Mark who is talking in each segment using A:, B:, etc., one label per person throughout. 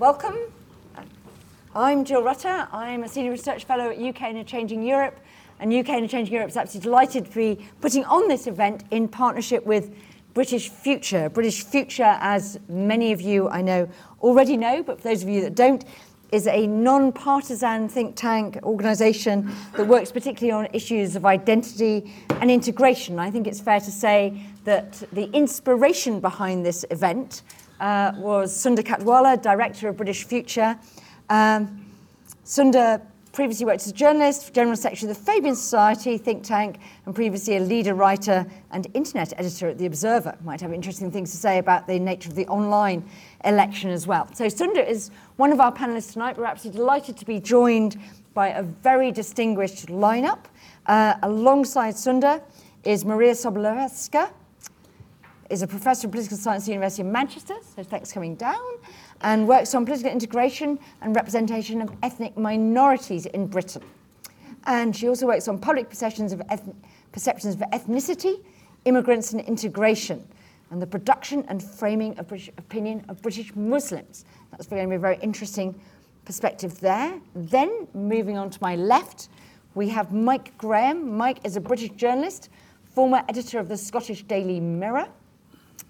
A: welcome. I'm Jill Rutter. I'm a Senior Research Fellow at UK in a Changing Europe. And UK in a Changing Europe is absolutely delighted to be putting on this event in partnership with British Future. British Future, as many of you I know already know, but for those of you that don't, is a non partisan think tank organisation that works particularly on issues of identity and integration. I think it's fair to say that the inspiration behind this event uh, was Sunder Katwala, director of British Future. Um, Sunder previously worked as a journalist, general secretary of the Fabian Society think tank, and previously a leader writer and internet editor at The Observer. Might have interesting things to say about the nature of the online election as well. So Sunder is one of our panelists tonight. We're absolutely delighted to be joined by a very distinguished lineup. Uh, alongside Sunder is Maria Sobolewska, is a professor of political science at the University of Manchester, so thanks for coming down, and works on political integration and representation of ethnic minorities in Britain. And she also works on public perceptions of, eth- perceptions of ethnicity, immigrants, and integration and the production and framing of British opinion of British Muslims. That's going to be a very interesting perspective there. Then, moving on to my left, we have Mike Graham. Mike is a British journalist, former editor of the Scottish Daily Mirror.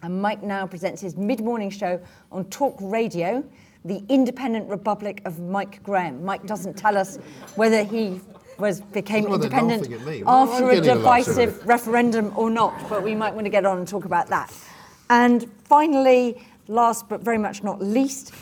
A: And Mike now presents his mid morning show on Talk Radio, The Independent Republic of Mike Graham. Mike doesn't tell us whether he was became independent after a divisive referendum or not, but we might want to get on and talk about that. And finally, last but very much not least,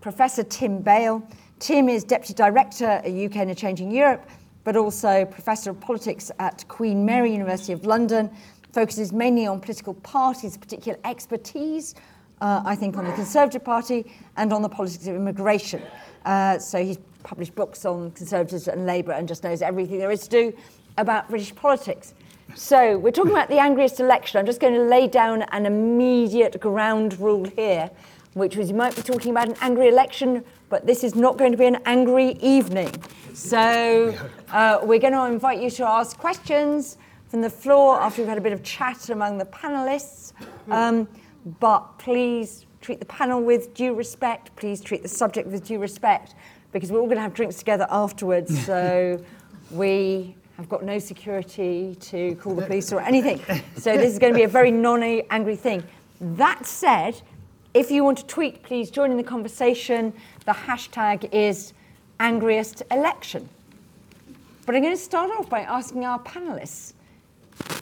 A: Professor Tim Bale. Tim is Deputy Director at UK in a Changing Europe, but also Professor of Politics at Queen Mary University of London, focuses mainly on political parties, particular expertise, uh, I think, on the Conservative Party and on the politics of immigration. Uh, so he's published books on Conservatives and Labour and just knows everything there is to do about British politics. So we're talking about the angriest election. I'm just going to lay down an immediate ground rule here, which was you might be talking about an angry election, but this is not going to be an angry evening. So uh, we're going to invite you to ask questions from the floor after we've had a bit of chat among the panelists. Um, but please treat the panel with due respect. Please treat the subject with due respect, because we're all going to have drinks together afterwards. So we I've got no security to call the police or anything. So this is going to be a very non-angry thing. That said, if you want to tweet, please join in the conversation. The hashtag is angriest election. But I'm going to start off by asking our panelists,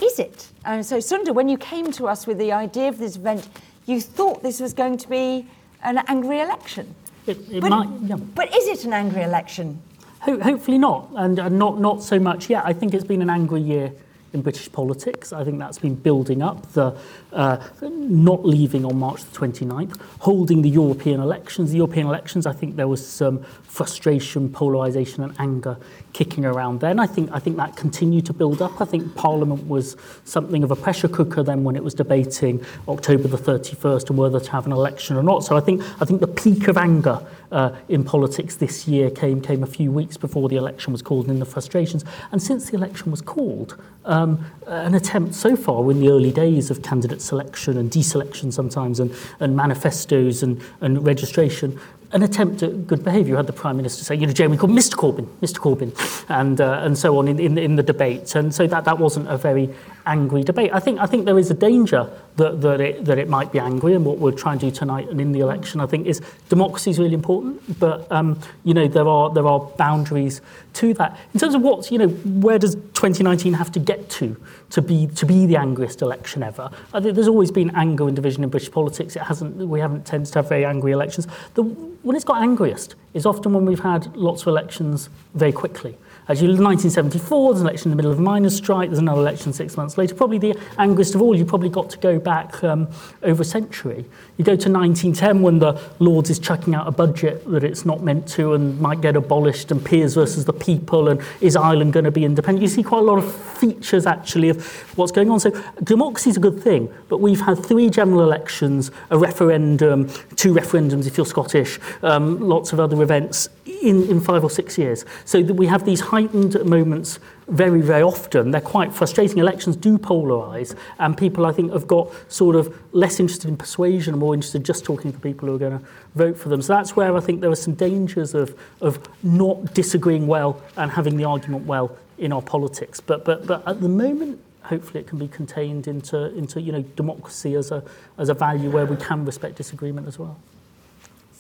A: is it? And so Sunder, when you came to us with the idea of this event, you thought this was going to be an angry election.
B: It, it but, might, yeah.
A: but is it an angry election?
B: Ho- hopefully not, and uh, not not so much yet. I think it's been an angry year in British politics. I think that's been building up. The uh, not leaving on March the 29th, holding the European elections. The European elections, I think there was some frustration, polarisation, and anger kicking around then. I think I think that continued to build up. I think Parliament was something of a pressure cooker then when it was debating October the 31st and whether to have an election or not. So I think I think the peak of anger uh, in politics this year came came a few weeks before the election was called and in the frustrations. And since the election was called, um, an attempt so far in the early days of candidate selection and deselection sometimes and, and manifestos and, and registration an attempt at good behaviour. You had the Prime Minister say, you know, Jeremy called Mr Corbyn, Mr Corbyn, and, uh, and so on in, in, in the debate. And so that, that wasn't a very angry debate. I think I think there is a danger that that it that it might be angry, and what we're trying to do tonight and in the election, I think, is democracy is really important, but um, you know there are there are boundaries to that in terms of what's you know where does 2019 have to get to to be to be the angriest election ever. I think there's always been anger and division in British politics. It hasn't we haven't tended to have very angry elections. The, when it's got angriest is often when we've had lots of elections very quickly. As you, 1974, there's an election in the middle of a miners' strike, there's another election six months later. Probably the angriest of all, you probably got to go back um, over a century. You go to 1910 when the Lords is chucking out a budget that it's not meant to and might get abolished, and peers versus the people, and is Ireland going to be independent? You see quite a lot of features actually of what's going on. So democracy is a good thing, but we've had three general elections, a referendum, two referendums if you're Scottish, um, lots of other events in, in five or six years. So that we have these heightened at moments very, very often. They're quite frustrating. Elections do polarise, and people, I think, have got sort of less interested in persuasion, more interested just talking to people who are going to vote for them. So that's where I think there are some dangers of, of not disagreeing well and having the argument well in our politics. But, but, but at the moment, hopefully it can be contained into, into you know, democracy as a, as a value where we can respect disagreement as well.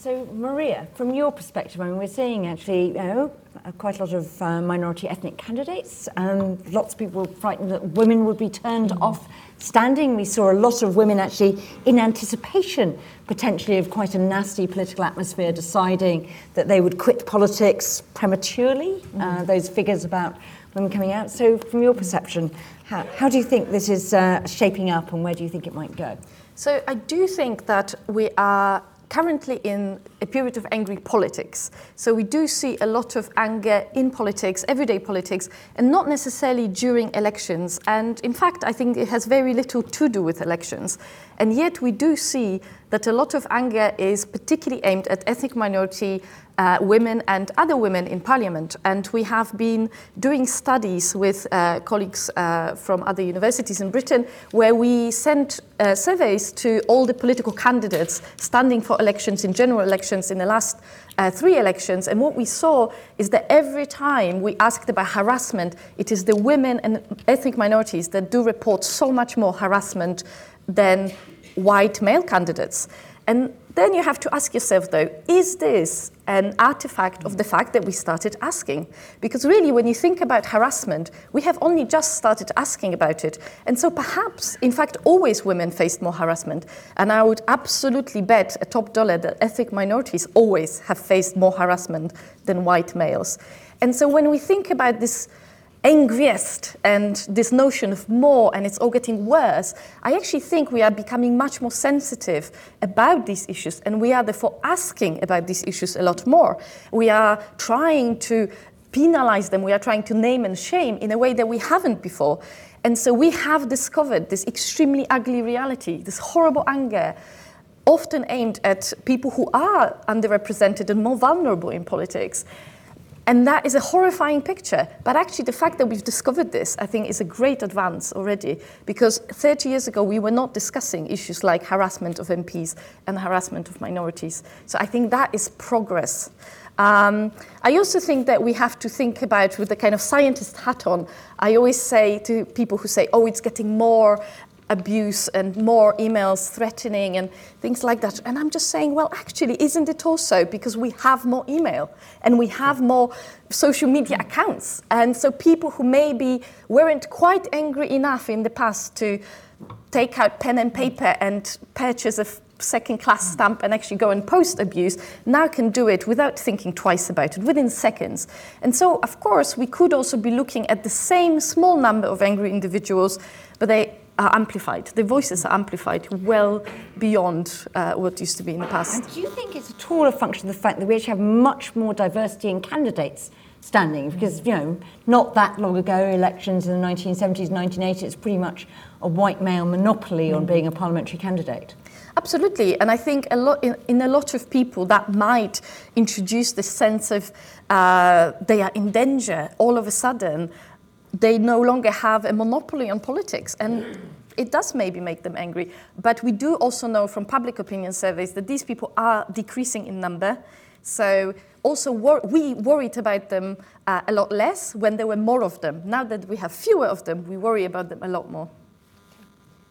A: So, Maria, from your perspective, I mean, we're seeing actually, you know, quite a lot of uh, minority ethnic candidates, and lots of people frightened that women would be turned mm. off standing. We saw a lot of women actually in anticipation, potentially, of quite a nasty political atmosphere, deciding that they would quit politics prematurely. Mm. Uh, those figures about women coming out. So, from your perception, how, how do you think this is uh, shaping up, and where do you think it might go?
C: So, I do think that we are currently in a period of angry politics. So we do see a lot of anger in politics, everyday politics, and not necessarily during elections. And in fact, I think it has very little to do with elections. And yet we do see that a lot of anger is particularly aimed at ethnic minority uh, women and other women in parliament. And we have been doing studies with uh, colleagues uh, from other universities in Britain where we sent uh, surveys to all the political candidates standing for elections in general elections in the last uh, three elections. And what we saw is that every time we asked about harassment, it is the women and ethnic minorities that do report so much more harassment than white male candidates. And then you have to ask yourself, though, is this an artifact of the fact that we started asking? Because really, when you think about harassment, we have only just started asking about it. And so perhaps, in fact, always women faced more harassment. And I would absolutely bet a top dollar that ethnic minorities always have faced more harassment than white males. And so when we think about this, angriest and this notion of more and it's all getting worse, I actually think we are becoming much more sensitive about these issues and we are therefore asking about these issues a lot more. We are trying to penalize them, we are trying to name and shame in a way that we haven't before. And so we have discovered this extremely ugly reality, this horrible anger often aimed at people who are underrepresented and more vulnerable in politics. And that is a horrifying picture. But actually, the fact that we've discovered this, I think, is a great advance already. Because 30 years ago, we were not discussing issues like harassment of MPs and harassment of minorities. So I think that is progress. Um, I also think that we have to think about, with the kind of scientist hat on, I always say to people who say, oh, it's getting more abuse and more emails threatening and things like that. And I'm just saying, well, actually, isn't it also because we have more email and we have more social media accounts? And so people who maybe weren't quite angry enough in the past to take out pen and paper and purchase a second class stamp and actually go and post abuse now can do it without thinking twice about it within seconds. And so, of course, we could also be looking at the same small number of angry individuals, but they are amplified. The voices are amplified well beyond uh, what used to be in the past.
A: And do you think it's at all a function of the fact that we actually have much more diversity in candidates standing? Because, you know, not that long ago, elections in the 1970s, 1980s, it's pretty much a white male monopoly mm. on being a parliamentary candidate.
C: Absolutely, and I think a lot in, in, a lot of people that might introduce this sense of uh, they are in danger all of a sudden they no longer have a monopoly on politics. And it does maybe make them angry. But we do also know from public opinion surveys that these people are decreasing in number. So also wor- we worried about them uh, a lot less when there were more of them. Now that we have fewer of them, we worry about them a lot more.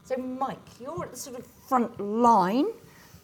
A: So, Mike, you're at the sort of front line.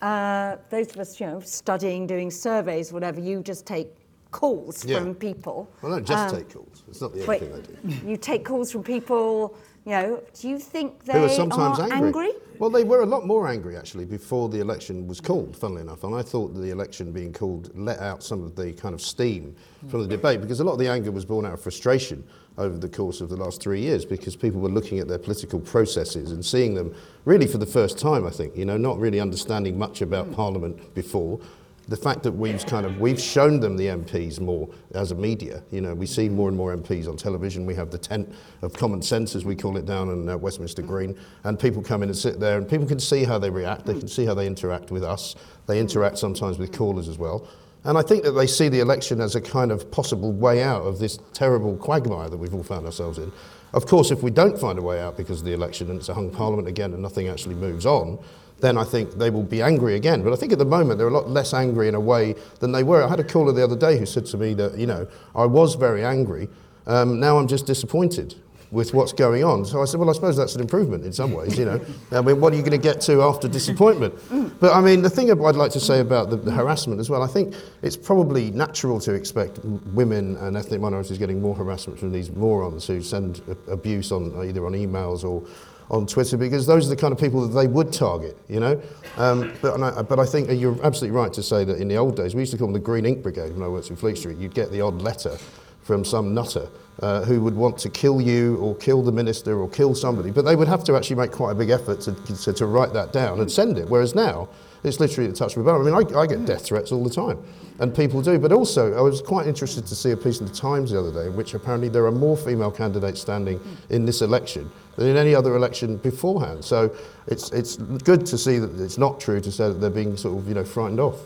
A: Uh, those of us, you know, studying, doing surveys, whatever, you just take calls yeah. from people.
D: Well, I don't just um, take calls. It's not the only thing I
A: do. You take calls from people. You know, do you think they are sometimes are angry. angry?
D: Well, they were a lot more angry actually before the election was called. Funnily enough, and I thought the election being called let out some of the kind of steam from the debate because a lot of the anger was born out of frustration over the course of the last three years because people were looking at their political processes and seeing them really for the first time. I think you know, not really understanding much about Parliament before the fact that we've kind of we've shown them the MPs more as a media. You know, we see more and more MPs on television. We have the tent of common sense, as we call it, down in uh, Westminster Green, and people come in and sit there, and people can see how they react. They can see how they interact with us. They interact sometimes with callers as well. And I think that they see the election as a kind of possible way out of this terrible quagmire that we've all found ourselves in. Of course, if we don't find a way out because of the election and it's a hung parliament again and nothing actually moves on, then I think they will be angry again. But I think at the moment they're a lot less angry in a way than they were. I had a caller the other day who said to me that, you know, I was very angry. Um, now I'm just disappointed with what's going on. So I said, well, I suppose that's an improvement in some ways, you know. I mean, what are you going to get to after disappointment? But I mean, the thing I'd like to say about the, the harassment as well, I think it's probably natural to expect women and ethnic minorities getting more harassment from these morons who send abuse on either on emails or on Twitter because those are the kind of people that they would target, you know. Um, but, I, but I think you're absolutely right to say that in the old days, we used to call them the Green Ink Brigade when I worked in Fleet Street. You'd get the odd letter from some nutter uh, who would want to kill you or kill the minister or kill somebody, but they would have to actually make quite a big effort to, to, to write that down and send it. Whereas now, it's literally the touch of a button. I mean, I, I, get death threats all the time, and people do. But also, I was quite interested to see a piece in the Times the other day in which apparently there are more female candidates standing in this election than in any other election beforehand. So it's, it's good to see that it's not true to say that they're being sort of, you know, frightened off.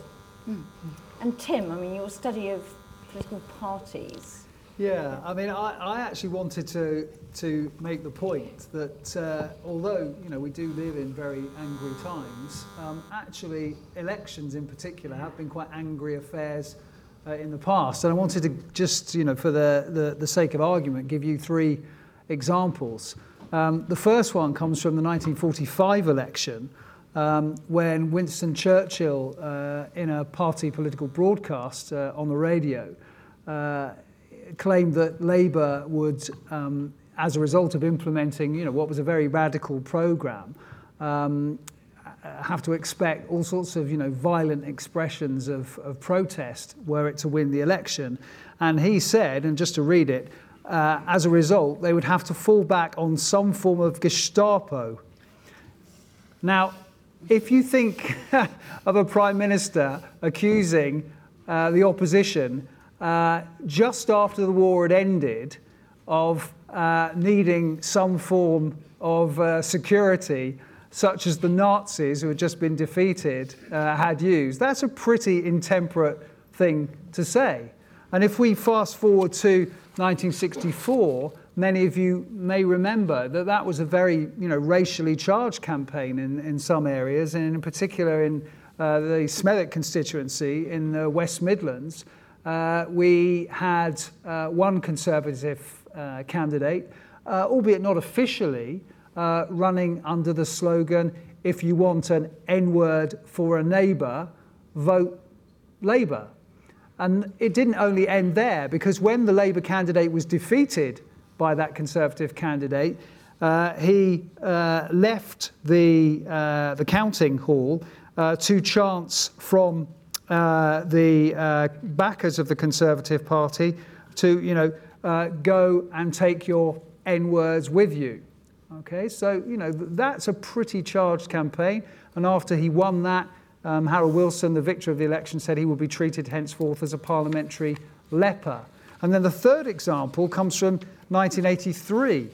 A: And Tim, I mean, your study of political parties.
E: Yeah, I mean, I, I actually wanted to to make the point that uh, although you know we do live in very angry times, um, actually elections in particular have been quite angry affairs uh, in the past. And I wanted to just you know for the, the, the sake of argument give you three examples. Um, the first one comes from the 1945 election. Um, when Winston Churchill, uh, in a party political broadcast uh, on the radio, uh, claimed that Labour would, um, as a result of implementing, you know, what was a very radical program, um, have to expect all sorts of, you know, violent expressions of, of protest were it to win the election. And he said, and just to read it, uh, as a result, they would have to fall back on some form of Gestapo. Now, if you think of a prime minister accusing uh, the opposition uh, just after the war had ended of uh, needing some form of uh, security, such as the Nazis, who had just been defeated, uh, had used. That's a pretty intemperate thing to say. And if we fast forward to 1964, many of you may remember that that was a very you know, racially charged campaign in, in some areas, and in particular in uh, the Smethwick constituency in the West Midlands uh, we had uh, one Conservative uh, candidate, uh, albeit not officially, uh, running under the slogan if you want an N word for a neighbour, vote Labour. And it didn't only end there, because when the Labour candidate was defeated by that Conservative candidate, uh, he left the, the counting hall to chants from uh, the uh, backers of the Conservative Party to, you know, uh, go and take your N words with you. Okay, so, you know, that's a pretty charged campaign. And after he won that, um, Harold Wilson, the victor of the election, said he would be treated henceforth as a parliamentary leper. And then the third example comes from 1983.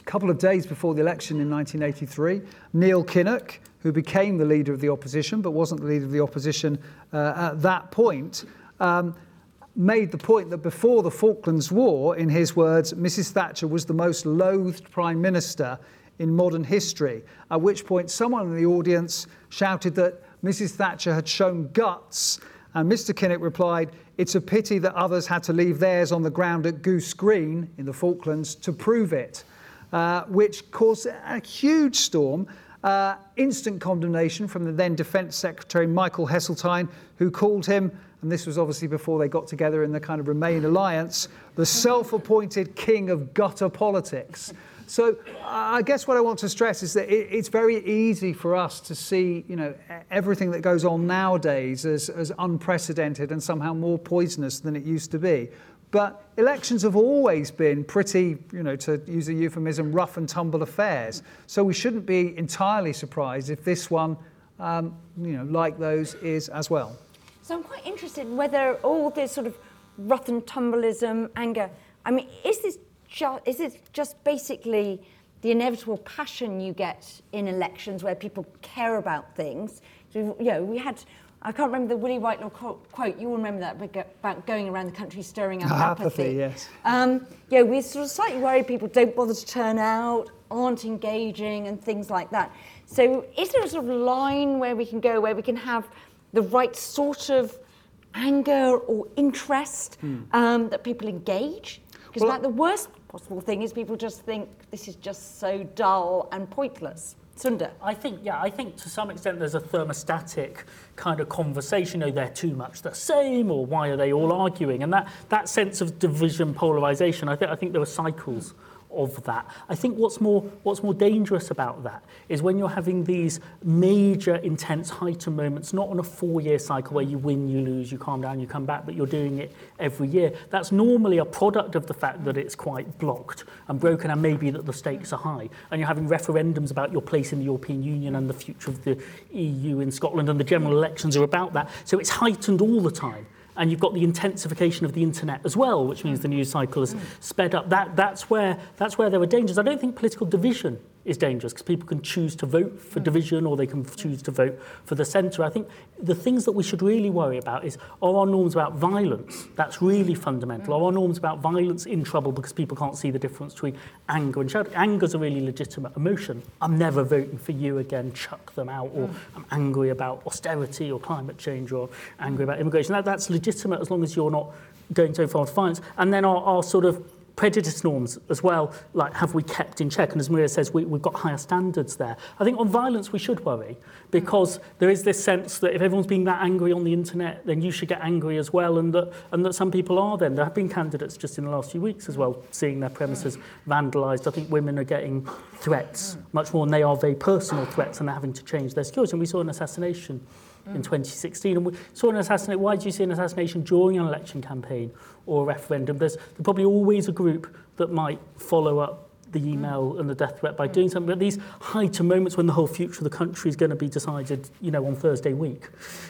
E: A couple of days before the election in 1983, Neil Kinnock, who became the leader of the opposition but wasn't the leader of the opposition uh, at that point, um, made the point that before the Falklands War, in his words, Mrs. Thatcher was the most loathed prime minister in modern history. At which point, someone in the audience shouted that Mrs. Thatcher had shown guts, and Mr. Kinnock replied, It's a pity that others had to leave theirs on the ground at Goose Green in the Falklands to prove it, uh, which caused a huge storm. Uh, instant condemnation from the then Defence Secretary Michael Heseltine, who called him, and this was obviously before they got together in the kind of Remain alliance, the self appointed king of gutter politics. So I guess what I want to stress is that it's very easy for us to see, you know, everything that goes on nowadays as, as unprecedented and somehow more poisonous than it used to be. But elections have always been pretty, you know, to use a euphemism, rough and tumble affairs. So we shouldn't be entirely surprised if this one, um, you know, like those, is as well.
A: So I'm quite interested in whether all this sort of rough and tumbleism, anger, I mean, is this, ju- is it just basically the inevitable passion you get in elections where people care about things? So, you know, we had I can't remember the Willie Whitelaw quote. You will remember that about going around the country stirring up
E: apathy.
A: apathy.
E: yes.
A: Um, yeah, we're sort of slightly worried people don't bother to turn out, aren't engaging, and things like that. So, is there a sort of line where we can go where we can have the right sort of anger or interest mm. um, that people engage? Because well, like the worst possible thing is people just think this is just so dull and pointless. Sunda.
B: I think, yeah, I think to some extent there's a thermostatic kind of conversation, oh, they're too much the same, or why are they all arguing? And that, that sense of division, polarization, I, th I think there are cycles. Mm of that. I think what's more, what's more dangerous about that is when you're having these major, intense, heightened moments, not on a four-year cycle where you win, you lose, you calm down, you come back, but you're doing it every year. That's normally a product of the fact that it's quite blocked and broken and maybe that the stakes are high. And you're having referendums about your place in the European Union and the future of the EU in Scotland and the general elections are about that. So it's heightened all the time and you've got the intensification of the internet as well, which means the news cycle is hmm. sped up. That, that's, where, that's where there are dangers. I don't think political division is dangerous because people can choose to vote for mm. division or they can choose to vote for the centre. I think the things that we should really worry about is are our norms about violence? That's really fundamental. Mm. Are our norms about violence in trouble because people can't see the difference between anger and shouting? is a really legitimate emotion. I'm never voting for you again, chuck them out, or mm. I'm angry about austerity or climate change or angry about immigration. That, that's legitimate as long as you're not going so far to violence. And then our, our sort of prejudice norms as well, like have we kept in check? And as Maria says, we, we've got higher standards there. I think on violence we should worry because there is this sense that if everyone's being that angry on the internet, then you should get angry as well, and that and that some people are. Then there have been candidates just in the last few weeks as well, seeing their premises vandalised. I think women are getting threats much more, and they are very personal threats, and they're having to change their security. And we saw an assassination mm. in 2016. And we saw an assassination, why do you see an assassination during an election campaign or a referendum? There's, there's probably always a group that might follow up the mm. email mm. and the death threat by mm. doing something. But these heightened moments when the whole future of the country is going to be decided, you know, on Thursday week,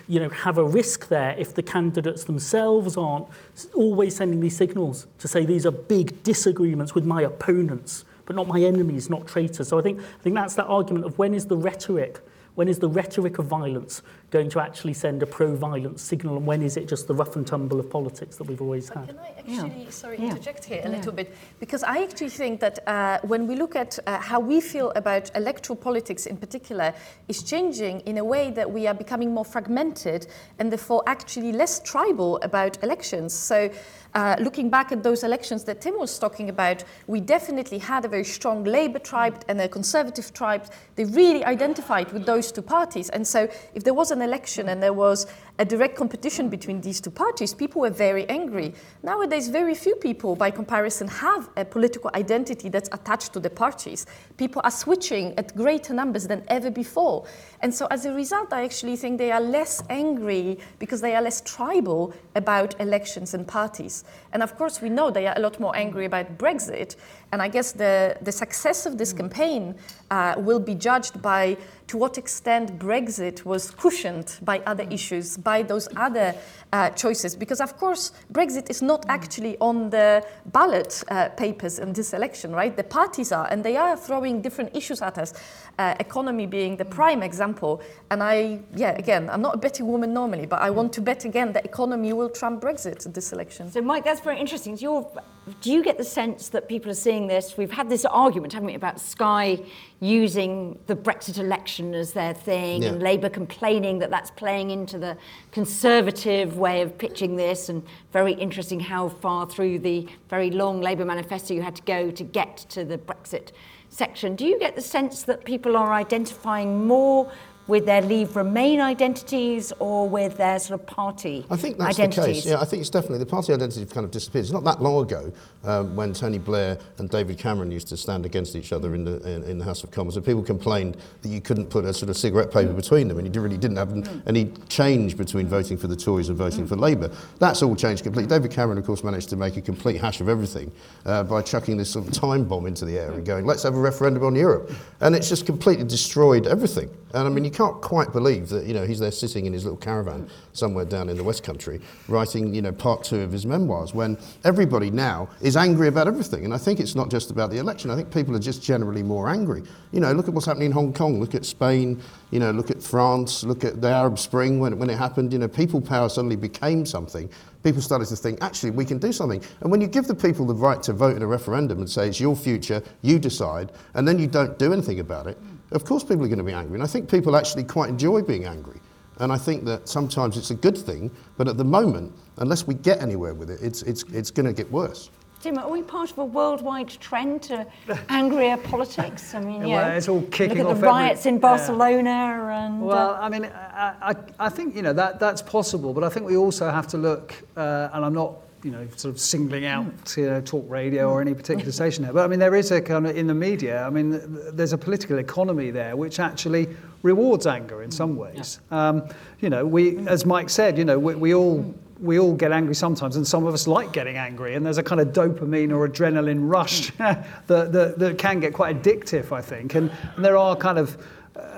B: you know, have a risk there if the candidates themselves aren't always sending these signals to say these are big disagreements with my opponents, but not my enemies, not traitors. So I think I think that's that argument of when is the rhetoric, when is the rhetoric of violence going to actually send a pro-violence signal and when is it just the rough and tumble of politics that we've always had?
C: Can I actually, yeah. sorry, yeah. interject here a yeah. little bit? Because I actually think that uh, when we look at uh, how we feel about electoral politics in particular is changing in a way that we are becoming more fragmented and therefore actually less tribal about elections. So uh, looking back at those elections that Tim was talking about, we definitely had a very strong Labour tribe and a Conservative tribe. They really identified with those two parties. And so if there was an election and there was a direct competition between these two parties, people were very angry. Nowadays, very few people, by comparison, have a political identity that's attached to the parties. People are switching at greater numbers than ever before. And so, as a result, I actually think they are less angry because they are less tribal about elections and parties. And of course, we know they are a lot more angry about Brexit. And I guess the, the success of this campaign uh, will be judged by to what extent Brexit was cushioned by other issues, by those other uh, choices. Because, of course, Brexit is not actually on the ballot uh, papers in this election, right? The parties are, and they are throwing different issues at us, uh, economy being the prime example. And I, yeah, again, I'm not a betting woman normally, but I want to bet again that economy will trump Brexit in this election.
A: So, Mike, that's very interesting. So do you get the sense that people are seeing this? We've had this argument, haven't we, about Sky using the Brexit election as their thing, yeah. and Labour complaining that that's playing into the Conservative way of pitching this, and very interesting how far through the very long Labour manifesto you had to go to get to the Brexit section. Do you get the sense that people are identifying more with their leave remain identities or with their sort of party
D: I think that's
A: identities?
D: the case. Yeah, I think it's definitely the party identity kind of disappeared. It's not that long ago um, when Tony Blair and David Cameron used to stand against each other in the, in, in the House of Commons and people complained that you couldn't put a sort of cigarette paper between them and you really didn't have mm. any change between voting for the Tories and voting mm. for Labour. That's all changed completely. David Cameron, of course, managed to make a complete hash of everything uh, by chucking this sort of time bomb into the air and going, let's have a referendum on Europe. And it's just completely destroyed everything. And I mean, you can't can't quite believe that you know he's there sitting in his little caravan somewhere down in the West Country, writing you know part two of his memoirs. When everybody now is angry about everything, and I think it's not just about the election. I think people are just generally more angry. You know, look at what's happening in Hong Kong. Look at Spain. You know, look at France. Look at the Arab Spring when when it happened. You know, people power suddenly became something people started to think, actually, we can do something. And when you give the people the right to vote in a referendum and say it's your future, you decide, and then you don't do anything about it, of course people are going to be angry. And I think people actually quite enjoy being angry. And I think that sometimes it's a good thing, but at the moment, unless we get anywhere with it, it's, it's, it's going to get worse.
A: Tim, are we part of a worldwide trend to angrier politics? I mean,
E: Well, it's all kicking
A: look at
E: off
A: the
E: every-
A: riots in
E: yeah.
A: Barcelona and uh,
E: Well, I mean, I, I, I think you know that that's possible, but I think we also have to look, uh, and I'm not you know sort of singling out hmm. you know, talk radio or hmm. any particular station there. but I mean there is a kind of in the media. I mean, there's a political economy there which actually rewards anger in some hmm. ways. Um, you know, we, as Mike said, you know, we, we all. We all get angry sometimes, and some of us like getting angry. And there's a kind of dopamine or adrenaline rush that, that, that can get quite addictive, I think. And, and there are kind of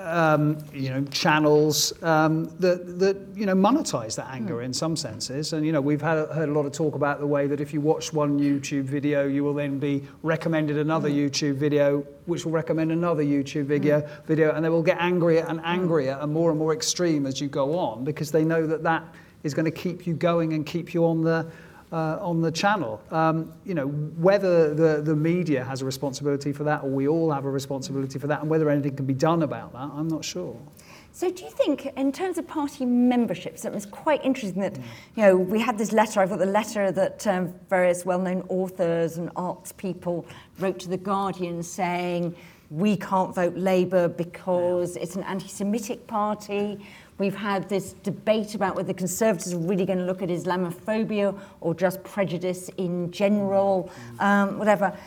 E: um, you know, channels um, that, that, you know, monetize that anger in some senses. And, you know, we've had, heard a lot of talk about the way that if you watch one YouTube video, you will then be recommended another YouTube video, which will recommend another YouTube video, video, and they will get angrier and angrier and more and more extreme as you go on because they know that that is going to keep you going and keep you on the, uh, on the channel. Um, you know, whether the, the media has a responsibility for that or we all have a responsibility for that and whether anything can be done about that, I'm not sure.
A: So do you think, in terms of party memberships, it was quite interesting that, you know, we had this letter, I've got the letter that um, various well-known authors and arts people wrote to The Guardian saying, we can't vote Labour because it's an anti-Semitic party. We've had this debate about whether the Conservatives are really going to look at Islamophobia or just prejudice in general, um, whatever.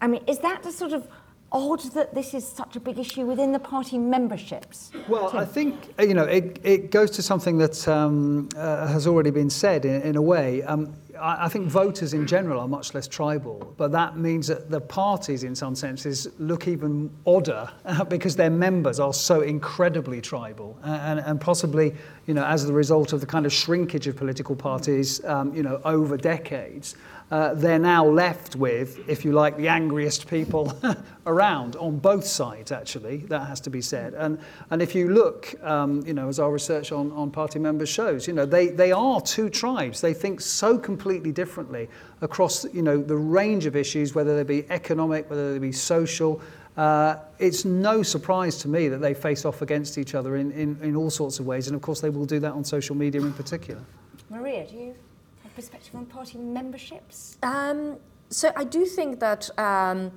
A: I mean, is that the sort of odd that this is such a big issue within the party memberships?
E: Well, I think you know it, it goes to something that um, uh, has already been said in, in a way. Um, I, I think voters in general are much less tribal, but that means that the parties, in some senses, look even odder because their members are so incredibly tribal, and, and possibly, you know, as the result of the kind of shrinkage of political parties, um, you know, over decades. Uh, they're now left with, if you like, the angriest people around on both sides, actually, that has to be said. And, and if you look, um, you know, as our research on, on party members shows, you know, they, they are two tribes. They think so completely differently across, you know, the range of issues, whether they be economic, whether they be social. Uh, it's no surprise to me that they face off against each other in, in, in all sorts of ways. And of course, they will do that on social media in particular.
A: Maria, do you perspective on party memberships?
C: Um, so I do think that um,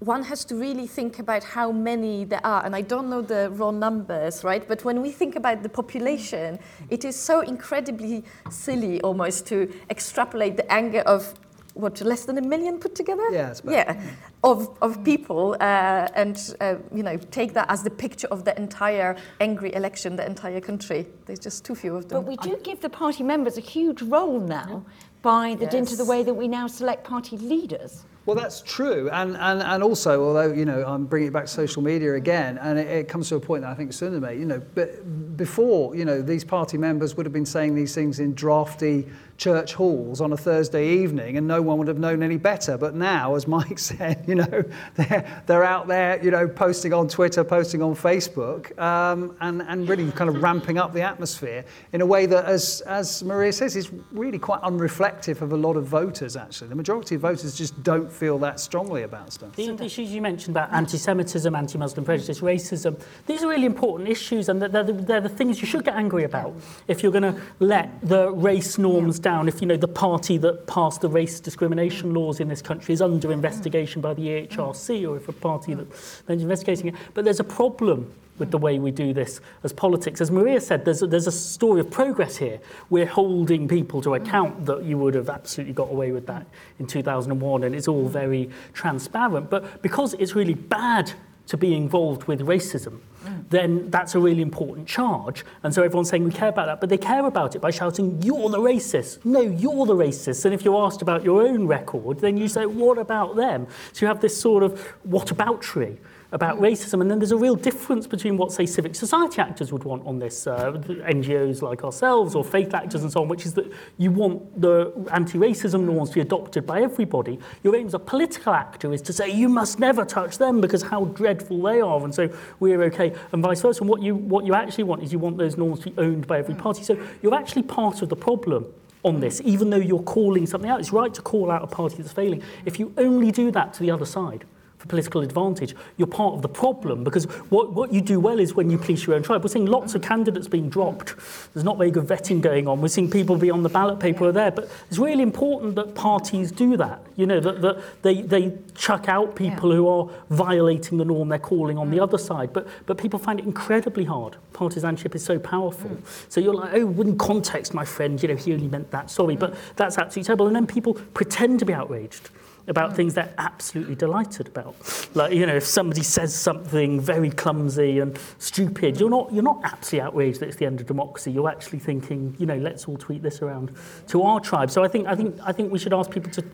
C: one has to really think about how many there are, and I don't know the raw numbers, right? But when we think about the population, it is so incredibly silly almost to extrapolate the anger of what less than a million put together.
E: Yeah, it's about-
C: yeah, of of people, uh, and uh, you know, take that as the picture of the entire angry election, the entire country. There's just too few of them.
A: But we do give the party members a huge role now by the dint of the way that we now select party leaders.
E: Well, that's true, and, and, and also, although you know, I'm bringing it back to social media again, and it, it comes to a point that I think Sunil made. You know, but before, you know, these party members would have been saying these things in drafty church halls on a Thursday evening, and no one would have known any better. But now, as Mike said, you know, they're they're out there, you know, posting on Twitter, posting on Facebook, um, and and really kind of ramping up the atmosphere in a way that, as as Maria says, is really quite unreflective of a lot of voters. Actually, the majority of voters just don't feel that strongly about stuff.
B: The, issues you mentioned about anti-Semitism, anti-Muslim prejudice, racism, these are really important issues and they're, they're, the, they're the things you should get angry about if you're going to let the race norms down if you know the party that passed the race discrimination laws in this country is under investigation by the EHRC or if a party that's investigating it. But there's a problem with the way we do this as politics. As Maria said there's a, there's a story of progress here. We're holding people to account that you would have absolutely got away with that in 2001 and it's all very transparent. But because it's really bad to be involved with racism, mm. then that's a really important charge. And so everyone's saying we care about that, but they care about it by shouting, You're the racist. No, you're the racist. And if you're asked about your own record, then you say, What about them? So you have this sort of what about tree about racism. And then there's a real difference between what, say, civic society actors would want on this, uh, NGOs like ourselves or faith actors and so on, which is that you want the anti-racism norms to be adopted by everybody. Your aim as a political actor is to say you must never touch them because how dreadful they are, and so we're okay, and vice versa. And what you what you actually want is you want those norms to be owned by every party. So you're actually part of the problem on this, even though you're calling something out. It's right to call out a party that's failing. If you only do that to the other side, political advantage. You're part of the problem because what, what you do well is when you police your own tribe. We're seeing lots of candidates being dropped. There's not very good vetting going on. We're seeing people be on the ballot paper yeah. there. But it's really important that parties do that. You know, that, that they, they chuck out people yeah. who are violating the norm they're calling on mm. the other side. But, but people find it incredibly hard. Partisanship is so powerful. Mm. So you're like, oh, in context, my friend, you know, he only meant that. Sorry, mm. but that's absolutely terrible. And then people pretend to be outraged about mm. things they're absolutely delighted about. Like, you know, if somebody says something very clumsy and stupid, you're not, you're not absolutely outraged that it's the end of democracy. You're actually thinking, you know, let's all tweet this around to our tribe. So I think, I think, I think we should ask people to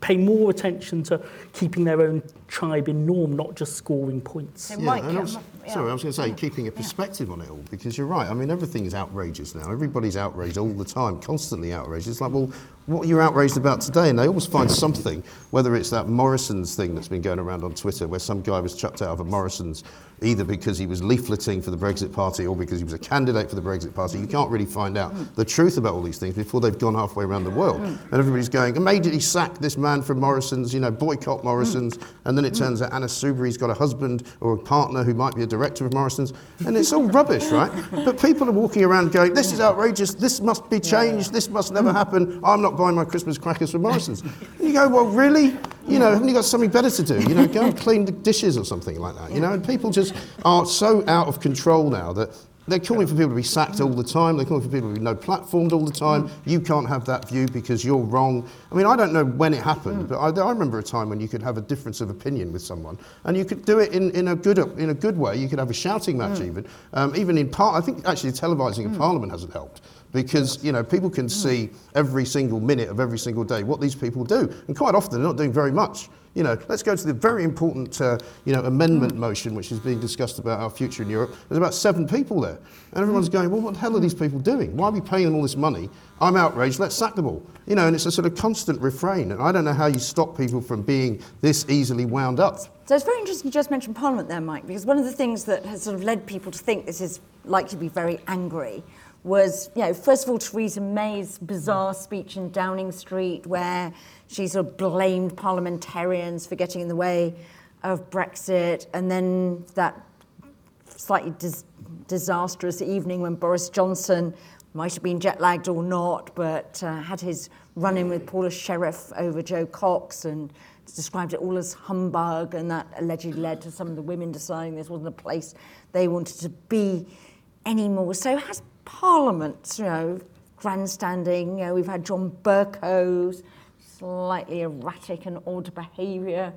B: pay more attention to keeping their own tribe in norm, not just scoring points.
D: Yeah, might, yeah, was, yeah. Sorry, I was going to say, yeah. keeping a perspective yeah. on it all, because you're right. I mean, everything is outrageous now. Everybody's outraged all the time, constantly outraged. It's like, well, what you're outraged about today? And they always find something, whether it's that Morrison's thing that's been going around on Twitter, where some guy was chucked out of a Morrison's either because he was leafleting for the Brexit Party or because he was a candidate for the Brexit Party. You can't really find out the truth about all these things before they've gone halfway around the world. And everybody's going, immediately sack this man from Morrison's, you know, boycott Morrison's. And then it turns out Anna Soubry's got a husband or a partner who might be a director of Morrison's. And it's all rubbish, right? But people are walking around going, this is outrageous, this must be changed, this must never happen, I'm not buying my Christmas crackers from Morrison's. And you go, well, really? You know, haven't you got something better to do? You know, go and clean the dishes or something like that. You know, and people just are so out of control now that they're calling for people to be sacked all the time. They're calling for people to be no platformed all the time. You can't have that view because you're wrong. I mean, I don't know when it happened, but I, I remember a time when you could have a difference of opinion with someone, and you could do it in, in a good in a good way. You could have a shouting match, even um, even in part. I think actually televising in Parliament hasn't helped because you know people can hmm. see every single minute of every single day what these people do, and quite often they're not doing very much. You know, let's go to the very important, uh, you know, amendment hmm. motion which is being discussed about our future in Europe. There's about seven people there, and everyone's hmm. going, "Well, what the hell are these people doing? Why are we paying them all this money? I'm outraged. Let's sack them all." You know, and it's a sort of constant refrain, and I don't know how you stop people from being this easily wound up.
A: So it's very interesting you just mentioned Parliament there, Mike, because one of the things that has sort of led people to think this is likely to be very angry was, you know, first of all, Theresa May's bizarre speech in Downing Street where she sort of blamed parliamentarians for getting in the way of Brexit, and then that slightly dis- disastrous evening when Boris Johnson might have been jet lagged or not, but uh, had his run in with Paula Sherriff over Jo Cox and described it all as humbug, and that allegedly led to some of the women deciding this wasn't a place they wanted to be anymore. So has Parliament, you know, grandstanding, you know, we've had John Bercow's slightly erratic and odd behaviour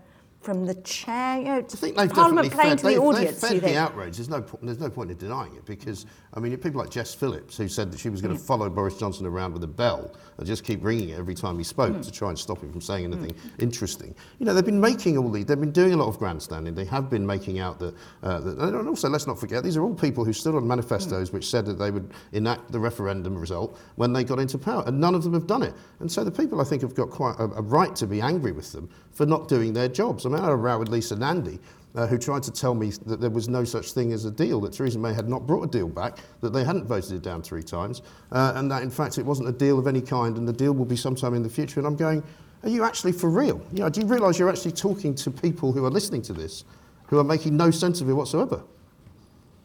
A: from the chair. You know, I think they've Parliament
D: definitely
A: fed,
D: they've,
A: audience,
D: they've fed the outrage. There's no, there's no point in denying it because, I mean, people like Jess Phillips, who said that she was going to mm. follow Boris Johnson around with a bell and just keep ringing it every time he spoke mm. to try and stop him from saying anything mm. interesting. You know, they've been making all these, they've been doing a lot of grandstanding. They have been making out that, uh, that and also let's not forget, these are all people who stood on manifestos which said that they would enact the referendum result when they got into power, and none of them have done it. And so the people, I think, have got quite a, a right to be angry with them for not doing their jobs. I mean, I had a row with Lisa Nandy, uh, who tried to tell me that there was no such thing as a deal, that Theresa May had not brought a deal back, that they hadn't voted it down three times, uh, and that in fact it wasn't a deal of any kind, and the deal will be sometime in the future. And I'm going, are you actually for real? You know, do you realise you're actually talking to people who are listening to this, who are making no sense of it whatsoever?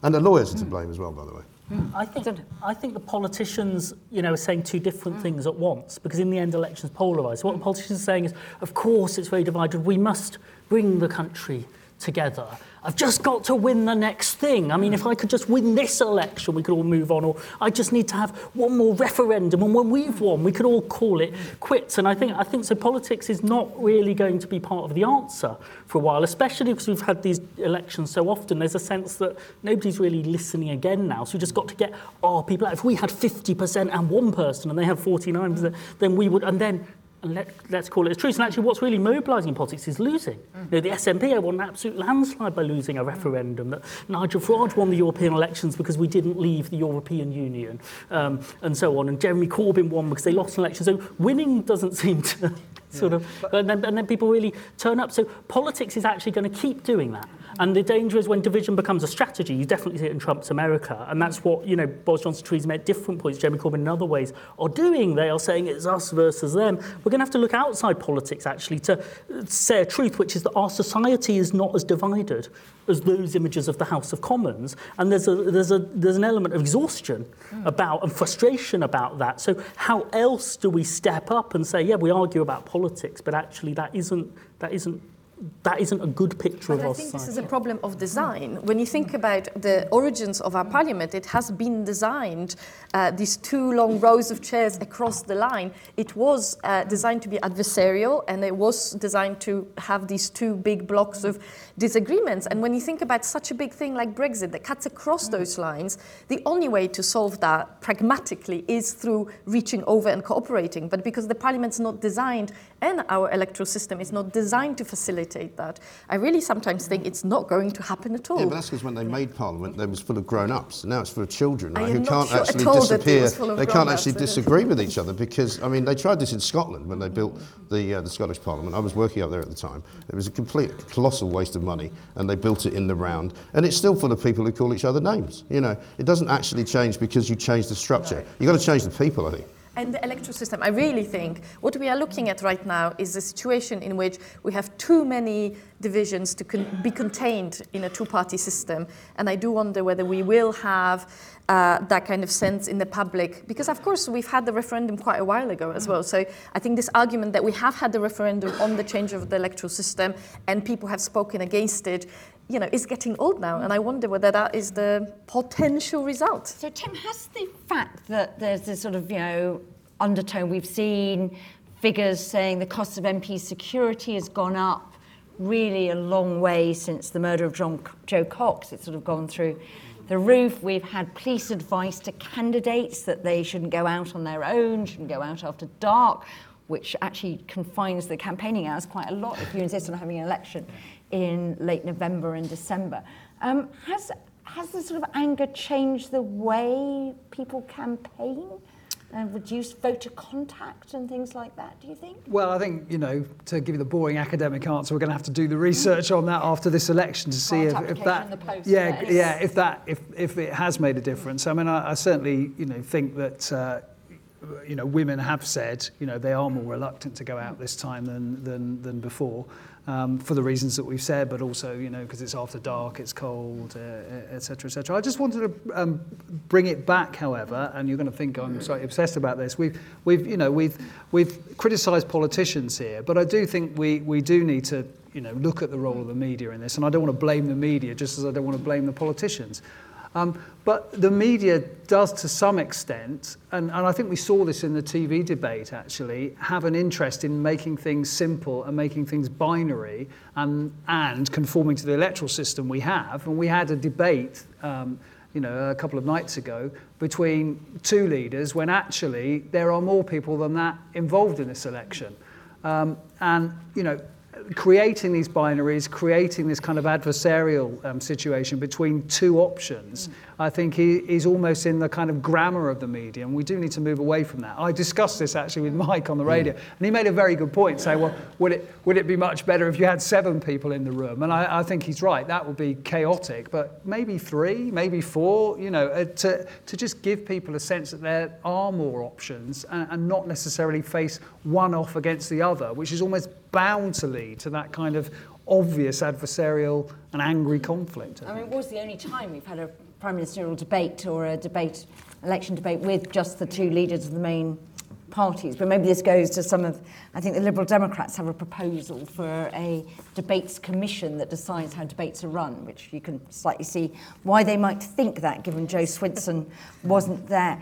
D: And the lawyers are to blame as well, by the way.
B: I think I think the politicians, you know, are saying two different mm. things at once because in the end elections polarise. What the politicians are saying is, of course, it's very divided. We must bring the country together. I've just got to win the next thing. I mean, if I could just win this election, we could all move on. Or I just need to have one more referendum, and when we've won, we could all call it quits. And I think I think so. Politics is not really going to be part of the answer for a while, especially because we've had these elections so often. There's a sense that nobody's really listening again now. So we just got to get our people out. If we had 50% and one person, and they have 49%, then we would, and then and let, let's call it as truth. And actually, what's really mobilising politics is losing. Mm. You know, the SNP won an absolute landslide by losing a referendum. That Nigel Farage won the European elections because we didn't leave the European Union, um, and so on. And Jeremy Corbyn won because they lost an election. So winning doesn't seem to sort yeah. of, but, and, then, and then people really turn up. So politics is actually going to keep doing that. And the danger is when division becomes a strategy, you definitely see it in Trump's America. And that's what, you know, Boris Johnson, Theresa May at different points, Jeremy Corbyn in other ways, are doing. They are saying it's us versus them. We're going to have to look outside politics, actually, to say a truth, which is that our society is not as divided as those images of the House of Commons. And there's, a, there's, a, there's an element of exhaustion mm. about and frustration about that. So how else do we step up and say, yeah, we argue about politics, but actually that isn't, that isn't that isn't a good picture
C: but
B: of
C: I
B: our
C: think
B: society.
C: this is a problem of design. When you think about the origins of our parliament, it has been designed, uh, these two long rows of chairs across the line, it was uh, designed to be adversarial and it was designed to have these two big blocks of disagreements. And when you think about such a big thing like Brexit that cuts across those lines, the only way to solve that pragmatically is through reaching over and cooperating. But because the parliament's not designed and our electoral system is not designed to facilitate that, I really sometimes think it's not going to happen at all.
D: Yeah, but that's because when they made Parliament, they was full of grown-ups. Now it's full of children right, who can't
C: sure
D: actually
C: all that it
D: disappear.
C: was full of
D: They can't actually disagree with each other because I mean they tried this in Scotland when they built the uh, the Scottish Parliament. I was working up there at the time. It was a complete colossal waste of money, and they built it in the round, and it's still full of people who call each other names. You know, it doesn't actually change because you change the structure. You've got to change the people, I think.
C: And the electoral system, I really think what we are looking at right now is a situation in which we have too many divisions to con- be contained in a two party system. And I do wonder whether we will have uh, that kind of sense in the public. Because, of course, we've had the referendum quite a while ago as well. So I think this argument that we have had the referendum on the change of the electoral system and people have spoken against it. You know, is getting old now, and I wonder whether that is the potential result.
A: So, Tim, has the fact that there's this sort of, you know, undertone we've seen figures saying the cost of MP security has gone up really a long way since the murder of John, Jo Cox. It's sort of gone through the roof. We've had police advice to candidates that they shouldn't go out on their own, shouldn't go out after dark, which actually confines the campaigning hours quite a lot if you insist on having an election in late November and December. Um, has has the sort of anger changed the way people campaign and reduced voter contact and things like that? Do you think?
E: Well, I think, you know, to give you the boring academic answer, we're going to have to do the research on that after this election to see if, if that,
A: the post,
E: yeah,
A: yes.
E: yeah, if that, if, if it has made a difference. I mean, I, I certainly, you know, think that, uh, you know, women have said, you know, they are more reluctant to go out this time than, than, than before. Um, for the reasons that we've said, but also, you know, because it's after dark, it's cold, uh, et cetera, et. I just wanted to um, bring it back, however, and you're going to think I'm slightly obsessed about this. We've, we've, you know, we've, we've criticised politicians here, but I do think we, we do need to, you know, look at the role of the media in this. And I don't want to blame the media, just as I don't want to blame the politicians. Um, but the media does to some extent, and, and I think we saw this in the TV debate actually, have an interest in making things simple and making things binary and, and conforming to the electoral system we have. And we had a debate um, you know, a couple of nights ago between two leaders when actually there are more people than that involved in this election. Um, and, you know, creating these binaries, creating this kind of adversarial um, situation between two options, I think he is almost in the kind of grammar of the media, and we do need to move away from that. I discussed this actually with Mike on the radio, and he made a very good point, saying, well, would it, would it be much better if you had seven people in the room? And I, I think he's right, that would be chaotic, but maybe three, maybe four, you know, uh, to, to just give people a sense that there are more options and, and not necessarily face one off against the other, which is almost bound to lead to that kind of obvious adversarial and angry conflict.
A: I mean, it was the only time we've had a prime ministerial debate or a debate, election debate with just the two leaders of the main parties. But maybe this goes to some of, I think the Liberal Democrats have a proposal for a debates commission that decides how debates are run, which you can slightly see why they might think that, given Jo Swinson wasn't there.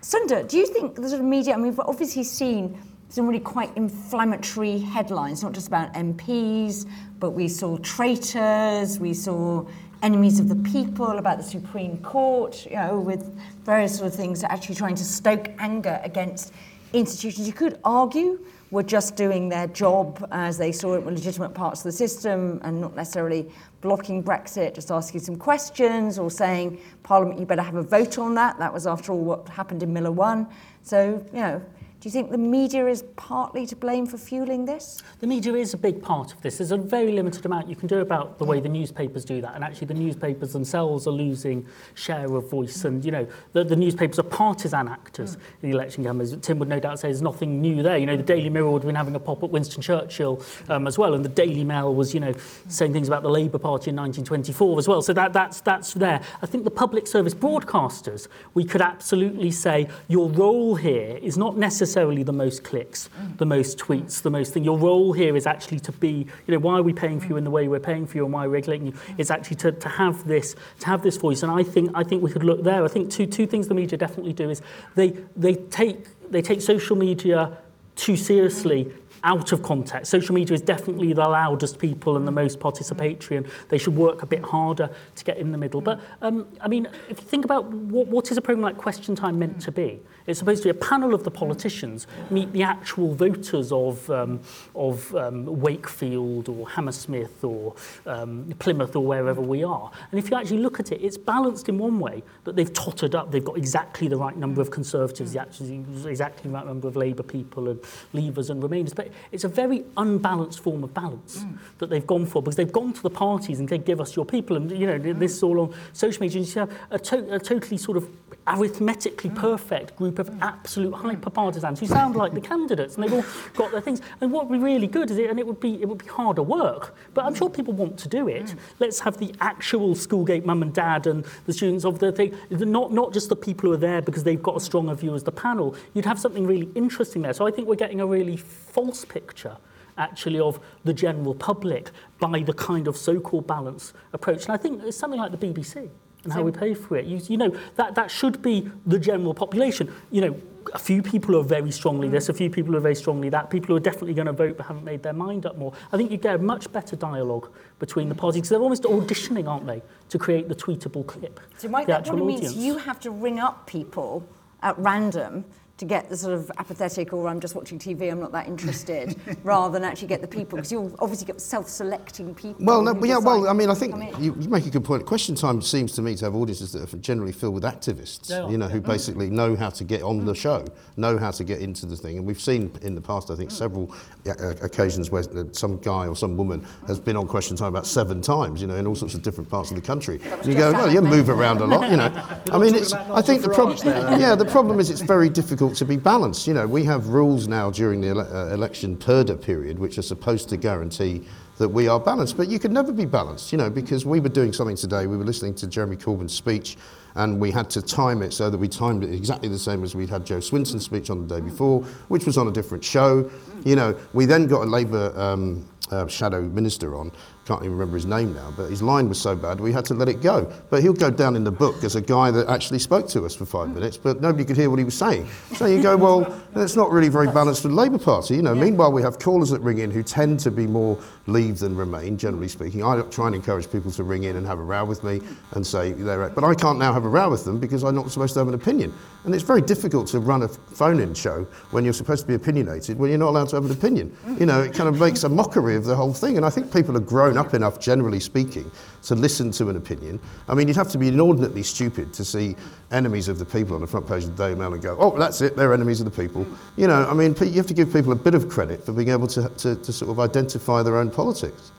A: Sunder, do you think the sort of media, I mean, we've obviously seen some really quite inflammatory headlines, not just about MPs, but we saw traitors, we saw enemies of the people about the Supreme Court, you know, with various sort of things actually trying to stoke anger against institutions you could argue were just doing their job as they saw it were legitimate parts of the system and not necessarily blocking Brexit, just asking some questions or saying, Parliament, you better have a vote on that. That was, after all, what happened in Miller 1. So, you know, Do you think the media is partly to blame for fueling this?
B: The media is a big part of this. There's a very limited amount you can do about the way the newspapers do that. And actually, the newspapers themselves are losing share of voice. And, you know, the, the newspapers are partisan actors mm. in the election campaigns. Tim would no doubt say there's nothing new there. You know, the Daily Mirror would have been having a pop at Winston Churchill um, as well. And the Daily Mail was, you know, saying things about the Labour Party in 1924 as well. So that, that's, that's there. I think the public service broadcasters, we could absolutely say your role here is not necessarily necessarily the most clicks, the most tweets, the most thing. Your role here is actually to be, you know, why are we paying for you in the way we're paying for you and why we're regulating you? It's actually to, to have this to have this voice. And I think I think we could look there. I think two two things the media definitely do is they they take they take social media too seriously out of context. Social media is definitely the loudest people and the most participatory, and they should work a bit harder to get in the middle. But um, I mean, if you think about what, what is a program like Question Time meant to be, It's supposed to be a panel of the politicians meet the actual voters of, um, of um, Wakefield or Hammersmith or um, Plymouth or wherever we are. And if you actually look at it, it's balanced in one way, that they've tottered up. They've got exactly the right number of Conservatives, exactly the right number of Labour people and Leavers and Remainers. But it's a very unbalanced form of balance mm. that they've gone for because they've gone to the parties and they give us your people and you know mm. this is all on social media. And you have a, to a totally sort of arithmetically mm. perfect group group of absolute hyper-partisans who sound like the candidates and they've all got their things. And what would be really good is it, and it would be it would be harder work, but I'm sure people want to do it. Mm. Let's have the actual schoolgate mum and dad and the students of the thing, not not just the people who are there because they've got a stronger view as the panel. You'd have something really interesting there. So I think we're getting a really false picture actually of the general public by the kind of so-called balance approach. And I think it's something like the BBC and how we pay for it. You, you know, that, that should be the general population. You know, a few people are very strongly this, a few people are very strongly that, people who are definitely going to vote but haven't made their mind up more. I think you get a much better dialogue between the parties because they're almost auditioning, aren't they, to create the tweetable clip.
A: So Mike, that probably audience. means you have to ring up people at random to get the sort of apathetic or I'm just watching TV, I'm not that interested, rather than actually get the people, because you'll obviously get self-selecting people.
D: Well, no, yeah, well, I mean, I think you, you, make a good point. Question Time seems to me to have audiences that are generally filled with activists, yeah. you know, who basically know how to get on the mm. show, know how to get into the thing. And we've seen in the past, I think, mm. several uh, occasions where uh, some guy or some woman has been on Question Time about seven times, you know, in all sorts of different parts of the country. And you go, well, you move around a lot, you know. I mean, it's, I think the problem, yeah, the problem is it's very difficult difficult to be balanced. You know, we have rules now during the ele- uh, election purdah period which are supposed to guarantee that we are balanced, but you can never be balanced, you know, because we were doing something today. We were listening to Jeremy Corbyn's speech, and we had to time it so that we timed it exactly the same as we'd had Jo Swinson's speech on the day before, which was on a different show. You know, we then got a Labour um, uh, shadow minister on, can't even remember his name now, but his line was so bad we had to let it go. But he'll go down in the book as a guy that actually spoke to us for five minutes, but nobody could hear what he was saying. So you go, well, that's not really very balanced for the Labour Party. You know, yeah. meanwhile we have callers that ring in who tend to be more leave than remain, generally speaking. I try and encourage people to ring in and have a row with me and say they're, but I can't now have a row with them because I'm not supposed to have an opinion. And it's very difficult to run a phone-in show when you're supposed to be opinionated when you're not allowed to have an opinion. You know, it kind of makes a mockery of the whole thing. And I think people have grown up enough, generally speaking, to listen to an opinion. I mean, you'd have to be inordinately stupid to see enemies of the people on the front page of the Daily Mail and go, oh, that's it, they're enemies of the people. You know, I mean, you have to give people a bit of credit for being able to, to, to sort of identify their own politics.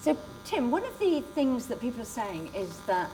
A: So, Tim, one of the things that people are saying is that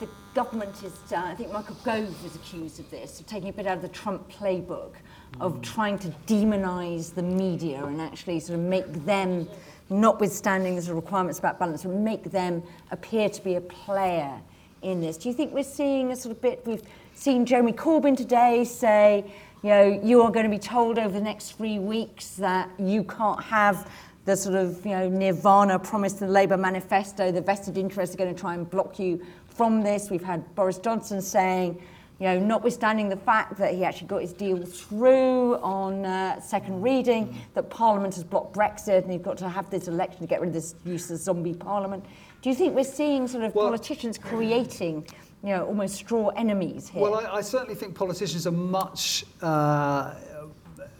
A: the government is, uh, I think Michael Gove was accused of this, of taking a bit out of the Trump playbook, of mm. trying to demonise the media and actually sort of make them, notwithstanding the requirements about balance, and make them appear to be a player in this. Do you think we're seeing a sort of bit, we've seen Jeremy Corbyn today say, you know, you are going to be told over the next three weeks that you can't have the sort of you know nirvana promised in the Labour manifesto, the vested interests are going to try and block you from this. We've had Boris Johnson saying, you know, notwithstanding the fact that he actually got his deal through on uh, second reading, that Parliament has blocked Brexit and you've got to have this election to get rid of this use of zombie Parliament. Do you think we're seeing sort of well, politicians creating, you know, almost straw enemies here?
E: Well, I, I certainly think politicians are much uh,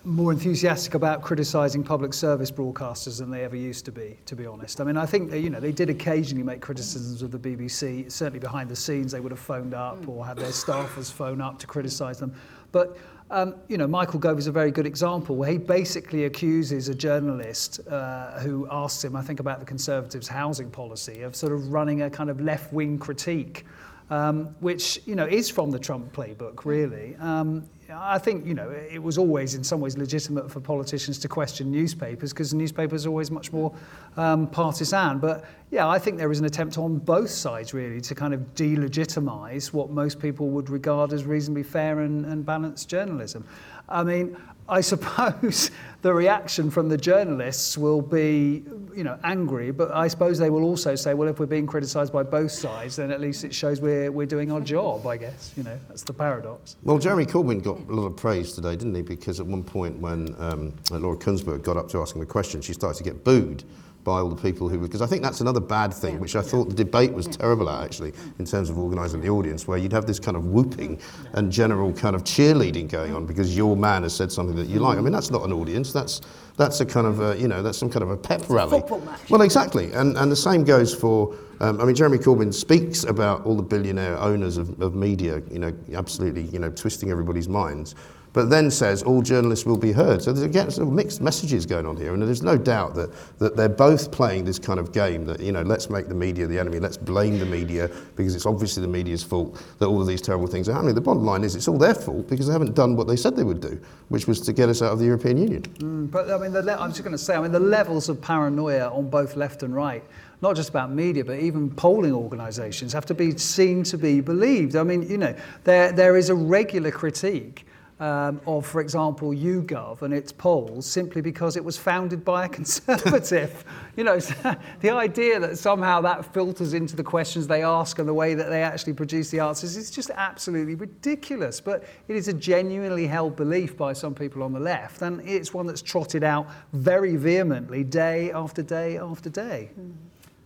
E: more enthusiastic about criticising public service broadcasters than they ever used to be, to be honest. I mean, I think that, you know, they did occasionally make criticisms of the BBC. Certainly behind the scenes, they would have phoned up or had their staffers phone up to criticise them. But um, you know, Michael Gove is a very good example where he basically accuses a journalist uh, who asks him, I think, about the Conservatives' housing policy of sort of running a kind of left-wing critique, um, which you know is from the Trump playbook, really. Um, I think you know it was always in some ways legitimate for politicians to question newspapers because newspapers are always much more um, partisan. But yeah, I think there is an attempt on both sides really to kind of delegitimize what most people would regard as reasonably fair and, and balanced journalism. I mean, I suppose the reaction from the journalists will be, you know, angry, but I suppose they will also say, well, if we're being criticised by both sides, then at least it shows we're, we're doing our job, I guess. You know, that's the paradox.
D: Well, Jeremy Corbyn got a lot of praise today, didn't he? Because at one point when um, Laura Kuenssberg got up to asking the question, she started to get booed by all the people who were, because I think that's another bad thing, yeah. which I thought the debate was terrible at actually, in terms of organising the audience, where you'd have this kind of whooping and general kind of cheerleading going on because your man has said something that you like. I mean, that's not an audience, that's, that's a kind of, a, you know, that's some kind of a pep
A: it's
D: rally.
A: A
D: well, exactly. And, and the same goes for, um, I mean, Jeremy Corbyn speaks about all the billionaire owners of, of media, you know, absolutely, you know, twisting everybody's minds but then says all journalists will be heard. So there's again mixed messages going on here, and there's no doubt that, that they're both playing this kind of game that, you know, let's make the media the enemy, let's blame the media because it's obviously the media's fault that all of these terrible things are happening. The bottom line is it's all their fault because they haven't done what they said they would do, which was to get us out of the European Union.
E: Mm, but I mean, the le- I'm just going to say, I mean, the levels of paranoia on both left and right not just about media, but even polling organisations have to be seen to be believed. I mean, you know, there, there is a regular critique um, of, for example, YouGov and its polls simply because it was founded by a conservative. you know, the idea that somehow that filters into the questions they ask and the way that they actually produce the answers is just absolutely ridiculous. But it is a genuinely held belief by some people on the left, and it's one that's trotted out very vehemently day after day after day.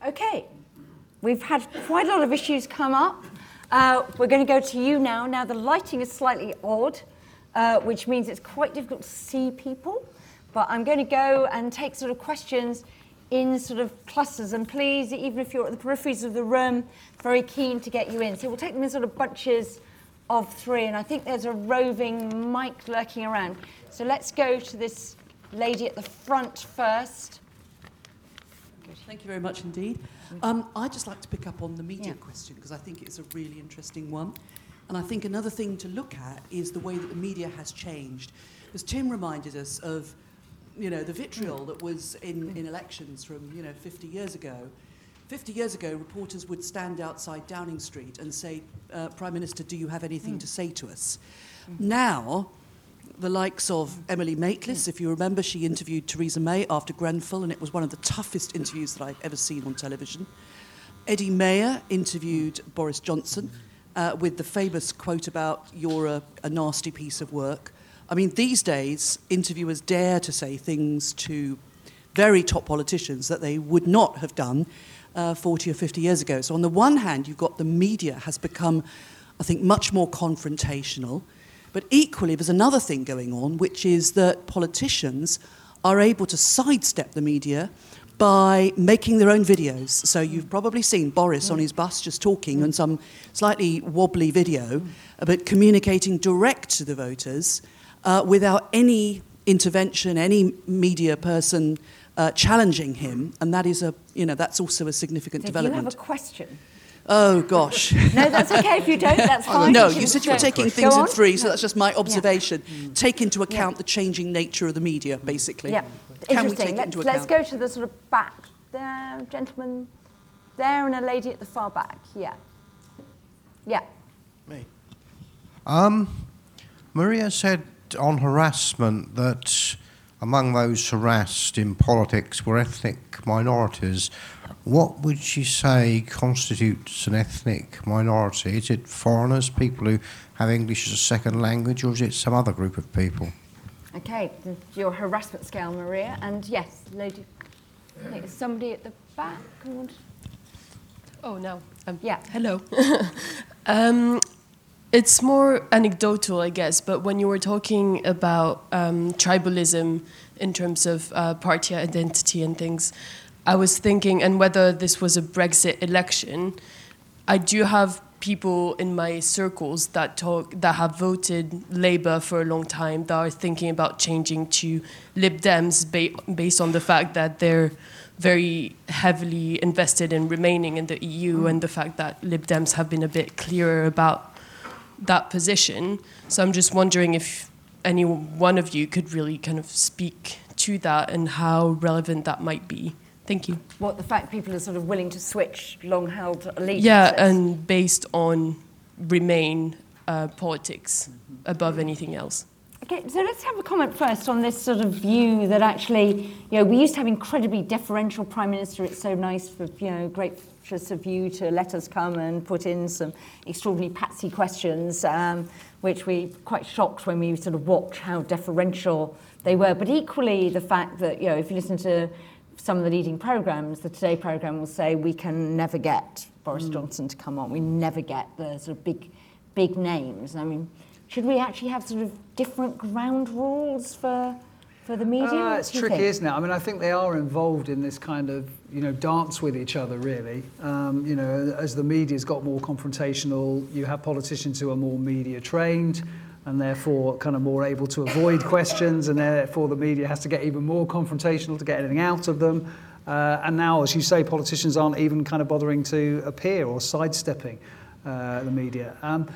A: Okay, we've had quite a lot of issues come up. Uh, we're going to go to you now. Now, the lighting is slightly odd uh, which means it's quite difficult to see people. But I'm going to go and take sort of questions in sort of clusters. And please, even if you're at the peripheries of the room, very keen to get you in. So we'll take them in sort of bunches of three. And I think there's a roving mic lurking around. So let's go to this lady at the front first.
F: Thank you very much indeed. Um, I'd just like to pick up on the media yeah. question because I think it's a really interesting one. And I think another thing to look at is the way that the media has changed. As Tim reminded us of, you know, the vitriol that was in, in elections from, you know, 50 years ago. 50 years ago, reporters would stand outside Downing Street and say, uh, Prime Minister, do you have anything mm. to say to us? Mm. Now, the likes of Emily Maitlis, if you remember, she interviewed Theresa May after Grenfell, and it was one of the toughest interviews that I've ever seen on television. Eddie Mair interviewed Boris Johnson uh, with the famous quote about you're a, a nasty piece of work. I mean, these days, interviewers dare to say things to very top politicians that they would not have done uh, 40 or 50 years ago. So, on the one hand, you've got the media has become, I think, much more confrontational. But equally, there's another thing going on, which is that politicians are able to sidestep the media by making their own videos. So you've probably seen Boris on his bus just talking on some slightly wobbly video, but communicating direct to the voters uh, without any intervention, any media person uh, challenging him, and that is a you know that's also a significant
A: so
F: development.
A: you have a question?
F: Oh gosh.
A: no, that's okay if you don't. That's fine.
F: no,
A: you,
F: you said you were taking things in three, so that's just my observation. Yeah. Take into account yeah. the changing nature of the media, basically.
A: Yeah. Can Interesting. Let's, let's go to the sort of back there, gentleman there, and a lady at the far back. Yeah. Yeah.
G: Me. Um, Maria said on harassment that among those harassed in politics were ethnic minorities. What would she say constitutes an ethnic minority? Is it foreigners, people who have English as a second language, or is it some other group of people?
A: Okay, your harassment scale, Maria. And yes, lady, somebody at the back.
H: Oh, no.
A: Um, yeah.
H: Hello. um, It's more anecdotal, I guess, but when you were talking about um, tribalism in terms of uh, party identity and things, I was thinking, and whether this was a Brexit election, I do have people in my circles that talk that have voted Labour for a long time that are thinking about changing to Lib Dems ba- based on the fact that they're very heavily invested in remaining in the EU mm. and the fact that Lib Dems have been a bit clearer about that position. So I'm just wondering if any one of you could really kind of speak to that and how relevant that might be. Thank you.
A: What the fact people are sort of willing to switch long-held allegiances.
H: Yeah, and based on Remain uh, politics above anything else.
A: Okay, so let's have a comment first on this sort of view that actually, you know, we used to have incredibly deferential prime minister. It's so nice for you know, gracious of you to let us come and put in some extraordinary patsy questions, um, which we quite shocked when we sort of watch how deferential they were. But equally, the fact that you know, if you listen to some of the leading programs, the Today program will say we can never get Boris Johnson to come on. We never get the sort of big, big names. I mean, should we actually have sort of different ground rules for for the media?
E: Uh, it's tricky,
A: think?
E: isn't it? I mean, I think they are involved in this kind of, you know, dance with each other, really. Um, you know, as the media's got more confrontational, you have politicians who are more media trained and therefore kind of more able to avoid questions, and therefore the media has to get even more confrontational to get anything out of them. Uh, and now, as you say, politicians aren't even kind of bothering to appear or sidestepping uh, the media. Um,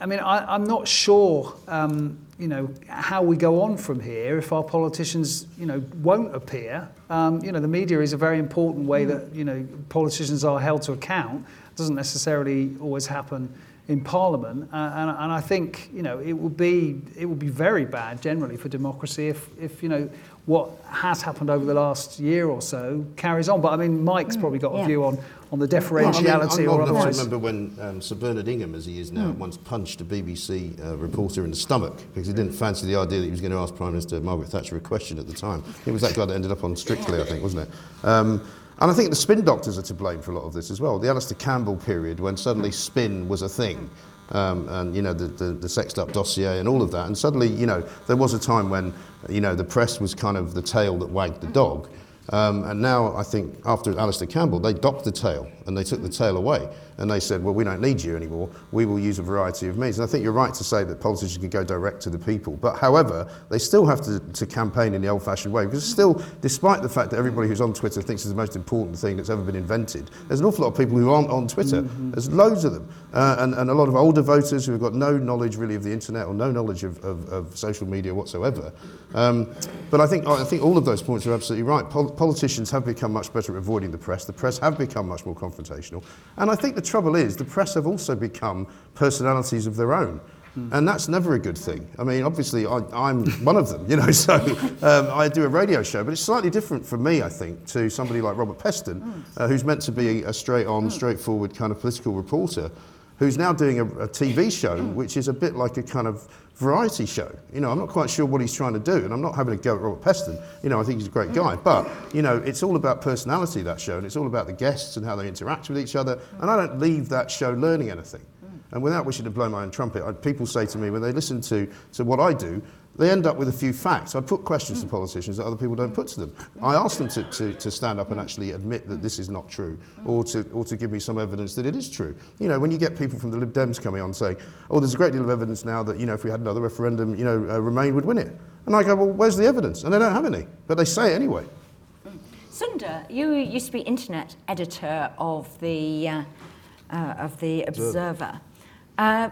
E: I mean, I, I'm not sure, um, you know, how we go on from here if our politicians, you know, won't appear. Um, you know, the media is a very important way that, you know, politicians are held to account. It doesn't necessarily always happen in Parliament, uh, and, and I think you know it would be it would be very bad generally for democracy if if you know what has happened over the last year or so carries on. But I mean, Mike's probably got a view on on the
D: Well, I mean, I'm
E: or
D: old enough to
E: otherwise.
D: remember when um, Sir Bernard Ingham, as he is now, once punched a BBC uh, reporter in the stomach because he didn't fancy the idea that he was going to ask Prime Minister Margaret Thatcher a question at the time. It was that guy that ended up on Strictly, I think, wasn't it? Um, and I think the spin doctors are to blame for a lot of this as well. The Alastair Campbell period, when suddenly spin was a thing. Um, and you know the, the, the sexed up dossier and all of that and suddenly you know there was a time when you know the press was kind of the tail that wagged the dog um, and now I think after Alastair Campbell, they docked the tail and they took the tail away. And they said, well, we don't need you anymore. We will use a variety of means. And I think you're right to say that politicians can go direct to the people. But however, they still have to, to campaign in the old fashioned way. Because still, despite the fact that everybody who's on Twitter thinks it's the most important thing that's ever been invented, there's an awful lot of people who aren't on Twitter. There's loads of them. Uh, and, and a lot of older voters who have got no knowledge really of the internet or no knowledge of, of, of social media whatsoever. Um, but I think, I think all of those points are absolutely right. Pol- politicians have become much better at avoiding the press. The press have become much more confrontational. And I think the trouble is the press have also become personalities of their own. And that's never a good thing. I mean, obviously, I, I'm one of them, you know, so um, I do a radio show, but it's slightly different for me, I think, to somebody like Robert Peston, uh, who's meant to be a straight on, straightforward kind of political reporter, who's now doing a, a TV show, which is a bit like a kind of variety show. You know, I'm not quite sure what he's trying to do, and I'm not having a go at Robert Peston. You know, I think he's a great guy, mm. but you know, it's all about personality that show, and it's all about the guests and how they interact with each other. And I don't leave that show learning anything. And without wishing to blow my own trumpet, I, people say to me when they listen to, to what I do, they end up with a few facts. I put questions to politicians that other people don't put to them. I ask them to, to, to stand up and actually admit that this is not true, or to, or to give me some evidence that it is true. You know, when you get people from the Lib Dems coming on saying, oh, there's a great deal of evidence now that, you know, if we had another referendum, you know, uh, Remain would win it. And I go, well, where's the evidence? And they don't have any, but they say it anyway.
A: Sunder, you used to be internet editor of the uh, uh, of the Observer. Uh,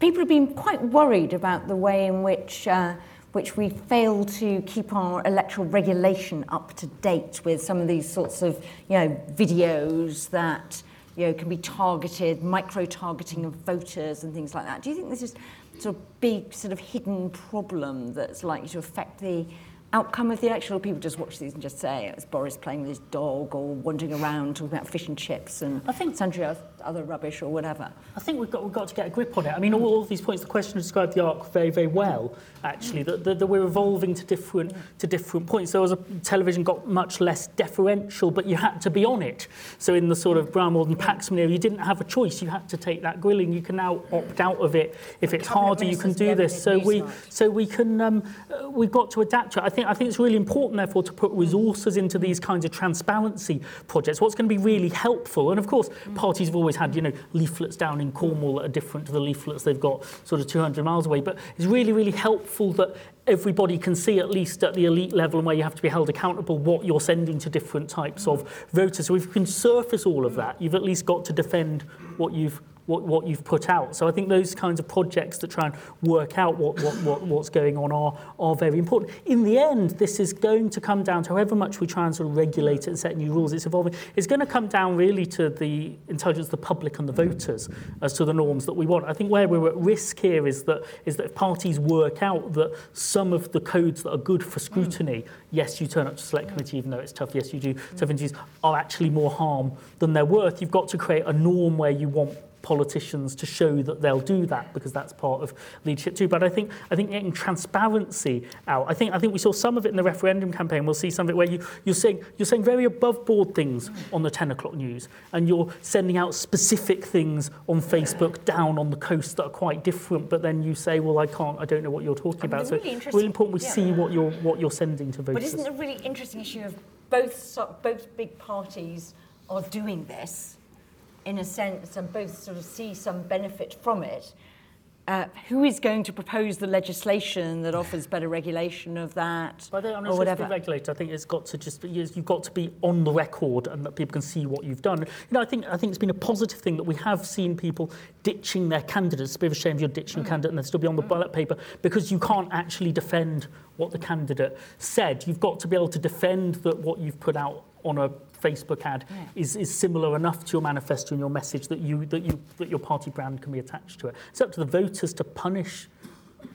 A: people have been quite worried about the way in which uh, which we fail to keep our electoral regulation up to date with some of these sorts of you know videos that you know can be targeted, micro targeting of voters and things like that. Do you think this is sort of big sort of hidden problem that's likely to affect the outcome of the election, or people just watch these and just say it's Boris playing with his dog or wandering around talking about fish and chips and
B: I think-
A: oth- other rubbish or whatever.
B: I think we've got, we've got to get a grip on it. I mean, all, all of these points, the question described the arc very, very well, actually, that, that, that we're evolving to different, to different points. There was a television got much less deferential, but you had to be on it. So in the sort of Brown Warden Paxman era, you didn't have a choice. You had to take that grilling. You can now opt out of it. If it's harder, you can do this. So we,
A: Newsnight.
B: so we can, um, uh, we've got to adapt to it. I think, I think it's really important, therefore, to put resources into these kinds of transparency projects. What's going to be really helpful, and of course, parties have always always had, you know, leaflets down in Cornwall that are different to the leaflets they've got sort of 200 miles away. But it's really, really helpful that everybody can see at least at the elite level and where you have to be held accountable what you're sending to different types of voters. So if you can surface all of that, you've at least got to defend what you've what, what you've put out. So I think those kinds of projects that try and work out what, what, what, what's going on are, are very important. In the end, this is going to come down to however much we try and sort of regulate it and set new rules, it's evolving. It's going to come down really to the intelligence of the public and the voters as to the norms that we want. I think where we're at risk here is that, is that if parties work out that some of the codes that are good for scrutiny, yes, you turn up to select committee even though it's tough, yes, you do interviews, are actually more harm than they're worth. You've got to create a norm where you want politicians to show that they'll do that because that's part of leadership too. But I think I think getting transparency out. I think I think we saw some of it in the referendum campaign. We'll see some of it where you you're saying you're saying very above board things on the 10 o'clock news, and you're sending out specific things on Facebook down on the coast that are quite different. But then you say, well, I can't, I don't know what you're talking
A: I mean,
B: about. So
A: really
B: it's really important we
A: yeah.
B: see what you're what you're sending to voters.
A: But isn't it a really interesting issue of both both big parties are doing this in a sense and both sort of see some benefit from it? Uh, who is going to propose the legislation that offers better regulation of that
B: But I don't
A: or whatever?
B: regulated. I think it's got to just you've got to be on the record and that people can see what you've done. You know, I think I think it's been a positive thing that we have seen people ditching their candidates. It's a bit of a shame if you're ditching a candidate and they'll still be on the ballot paper because you can't actually defend what the candidate said. You've got to be able to defend that what you've put out on a Facebook ad is, is similar enough to your manifesto and your message that you that you that your party brand can be attached to it. It's up to the voters to punish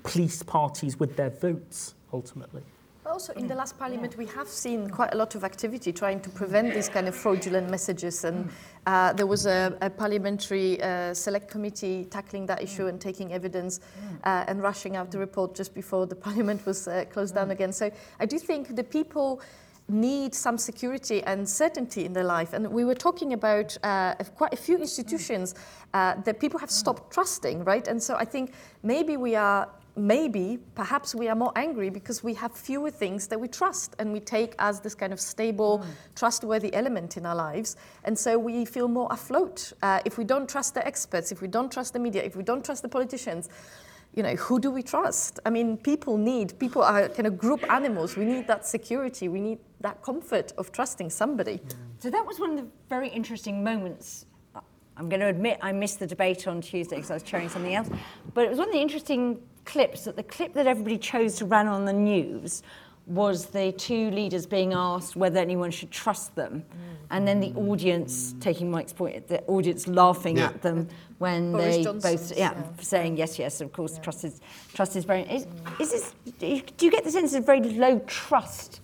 B: police parties with their votes ultimately.
C: Also, in the last parliament, we have seen quite a lot of activity trying to prevent these kind of fraudulent messages. And uh, there was a, a parliamentary uh, select committee tackling that issue and taking evidence uh, and rushing out the report just before the parliament was uh, closed down again. So I do think the people need some security and certainty in their life. And we were talking about uh, quite a few institutions uh, that people have stopped trusting, right? And so I think maybe we are maybe perhaps we are more angry because we have fewer things that we trust and we take as this kind of stable trustworthy element in our lives and so we feel more afloat uh, if we don't trust the experts if we don't trust the media if we don't trust the politicians you know who do we trust i mean people need people are kind of group animals we need that security we need that comfort of trusting somebody
A: So that was one of the very interesting moments. I'm going to admit I missed the debate on Tuesday because I was chairing something else. But it was one of the interesting clips that the clip that everybody chose to run on the news was the two leaders being asked whether anyone should trust them. Mm. And then the audience, taking Mike's point, the audience laughing
D: yeah.
A: at them when
C: Boris
A: they
C: Johnson's,
A: both, yeah,
C: yeah,
A: saying yes, yes, of course, yeah. trust is, trust is very, is, is this, do you get the sense of very low trust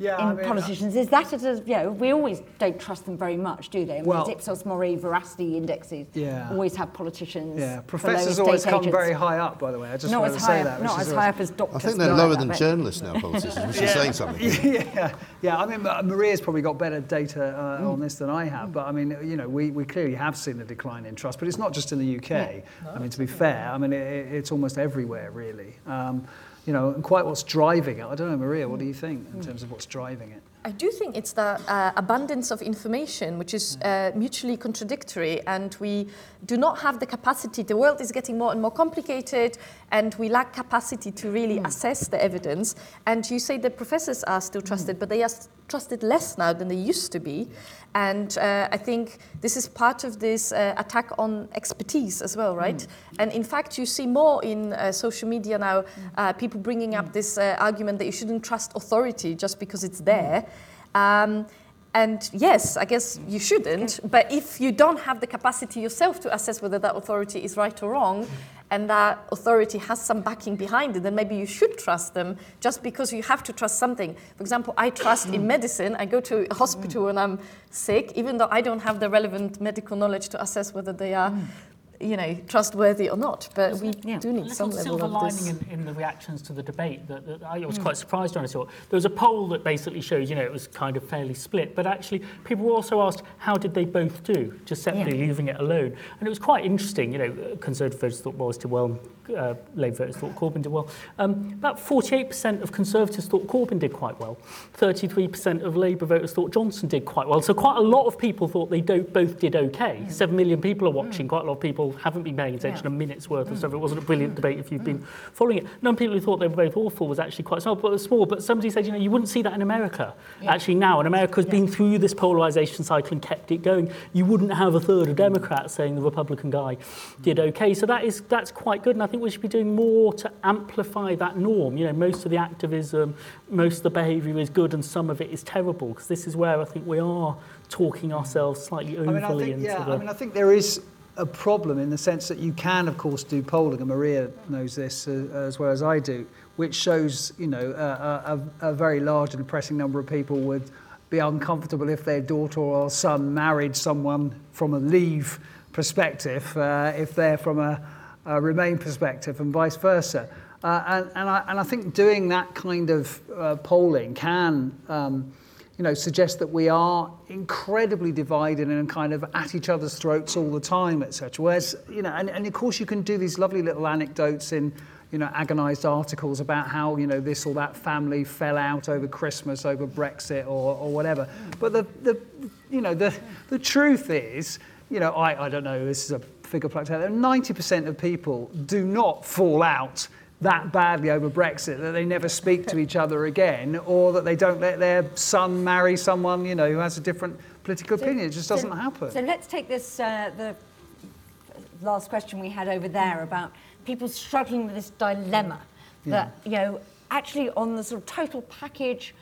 E: Yeah,
A: in
E: I mean,
A: politicians is that it is, you know, we always don't trust them very much, do they? I mean,
E: Well-
A: these Ipsos Mori veracity indexes
E: Yeah.
A: always have politicians.
E: Yeah, professors always come
A: agents.
E: very high up, by the way. I just
A: not
E: wanted
A: as
E: to
A: high
E: say
A: up,
E: that. which
A: not as
E: always-
A: high up as doctors.
D: I think they're lower than journalists now, politicians, which is saying something.
E: yeah, yeah. I mean, Maria's probably got better data uh, on this than I have, but I mean, you know, we, we clearly have seen a decline in trust, but it's not just in the UK. I mean, to be fair, I mean, it, it- it's almost everywhere, really. Um, you know, and quite what's driving it. I don't know, Maria, what do you think in terms of what's driving it?
C: I do think it's the uh, abundance of information, which is uh, mutually contradictory, and we do not have the capacity. The world is getting more and more complicated, and we lack capacity to really assess the evidence. And you say the professors are still trusted, but they are trusted less now than they used to be. And uh, I think this is part of this uh, attack on expertise as well, right? And in fact, you see more in uh, social media now, uh, people bringing up this uh, argument that you shouldn't trust authority just because it's there. Um, and yes, I guess you shouldn't, but if you don't have the capacity yourself to assess whether that authority is right or wrong, and that authority has some backing behind it, then maybe you should trust them just because you have to trust something. For example, I trust in mm. medicine. I go to a hospital mm. when I'm sick, even though I don't have the relevant medical knowledge to assess whether they are mm. you know, trustworthy or not, but we
A: yeah,
C: do need some level of this.
B: in, in the reactions to the debate that, that I was mm. quite surprised when I saw. There was a poll that basically showed, you know, it was kind of fairly split, but actually people were also asked how did they both do, just simply yeah. leaving it alone. And it was quite interesting, you know, Conservative voters thought, well, as to, well, uh, Labour voters thought Corbyn did well. Um, about 48% of Conservatives thought Corbyn did quite well. 33% of Labour voters thought Johnson did quite well. So quite a lot of people thought they do, both did okay. Hmm. Seven million people are watching. Hmm. Quite a lot of people haven't been paying attention a minute's worth of hmm. stuff. It wasn't a brilliant debate if you've been following it. None of people who thought they were both awful was actually quite small, but small. But somebody said, you know, you wouldn't see that in America. Actually now, and America's been through this polarisation cycle and kept it going. You wouldn't have a third of Democrats saying the Republican guy did okay. So that is that's quite good, and I think we should be doing more to amplify that norm. You know, most of the activism, most of the behaviour is good, and some of it is terrible. Because this is where I think we are talking ourselves slightly
E: I mean, I think,
B: into
E: yeah,
B: the.
E: I mean, I think there is a problem in the sense that you can, of course, do polling, and Maria knows this uh, as well as I do, which shows, you know, a, a, a very large and depressing number of people would be uncomfortable if their daughter or son married someone from a leave perspective, uh, if they're from a, a Remain perspective, and vice versa. Uh, and, and, I, and I think doing that kind of uh, polling can. Um, you know, suggest that we are incredibly divided and kind of at each other's throats all the time, etc. Whereas, you know, and, and of course you can do these lovely little anecdotes in, you know, agonised articles about how, you know, this or that family fell out over Christmas, over Brexit or, or whatever. But the, the, you know, the, the truth is, you know, I, I don't know, this is a figure plucked out there, 90% of people do not fall out that badly over Brexit that they never speak to each other again, or that they don't let their son marry someone you know who has a different political opinion. It just doesn't happen.
A: So let's take this, uh, the last question we had over there about people struggling with this dilemma that, you know, actually on the sort of total package,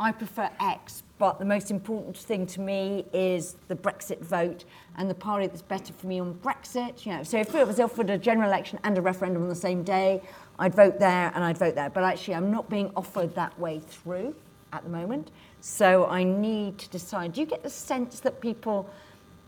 A: I prefer X, but the most important thing to me is the Brexit vote and the party that's better for me on Brexit. You know, so if it was offered a general election and a referendum on the same day, I'd vote there and I'd vote there. But actually, I'm not being offered that way through at the moment. So I need to decide. Do you get the sense that people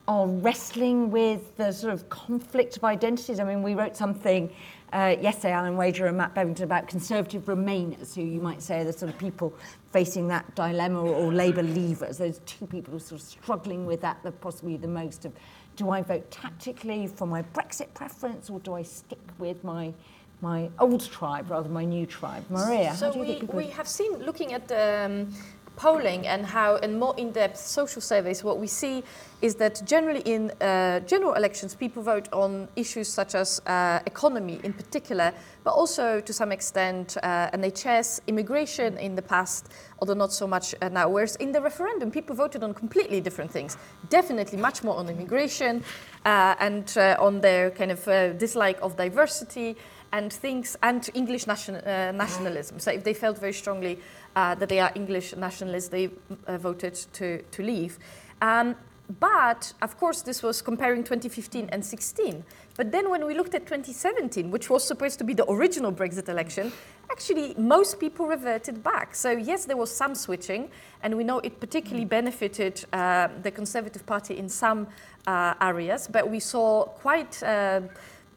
A: are wrestling with the sort of conflict of identities? I mean, we wrote something uh, yesterday, Alan Wager and Matt Bevington, about conservative remainers, who you might say are the sort of people facing that dilemma, or, Labour leavers. Those two people who are sort of struggling with that the, possibly the most of do I vote tactically for my Brexit preference, or do I stick with my my old tribe rather than my new tribe? Maria,
C: So
A: how do you
C: we,
A: think people
C: we have seen, looking at the um, polling and how in more in-depth social surveys, what we see is that generally in uh, general elections, people vote on issues such as uh, economy in particular, but also to some extent uh, NHS, immigration in the past, although not so much uh, now. Whereas in the referendum, people voted on completely different things. Definitely much more on immigration uh, and uh, on their kind of dislike of diversity and things and English nation, uh, nationalism. So if they felt very strongly uh, that they are English nationalists, they uh, voted to, to leave. Um, but of course, this was comparing 2015 and 16. But then when we looked at 2017, which was supposed to be the original Brexit election, actually most people reverted back. So yes, there was some switching, and we know it particularly benefited uh, the Conservative Party in some uh, areas, but we saw quite uh,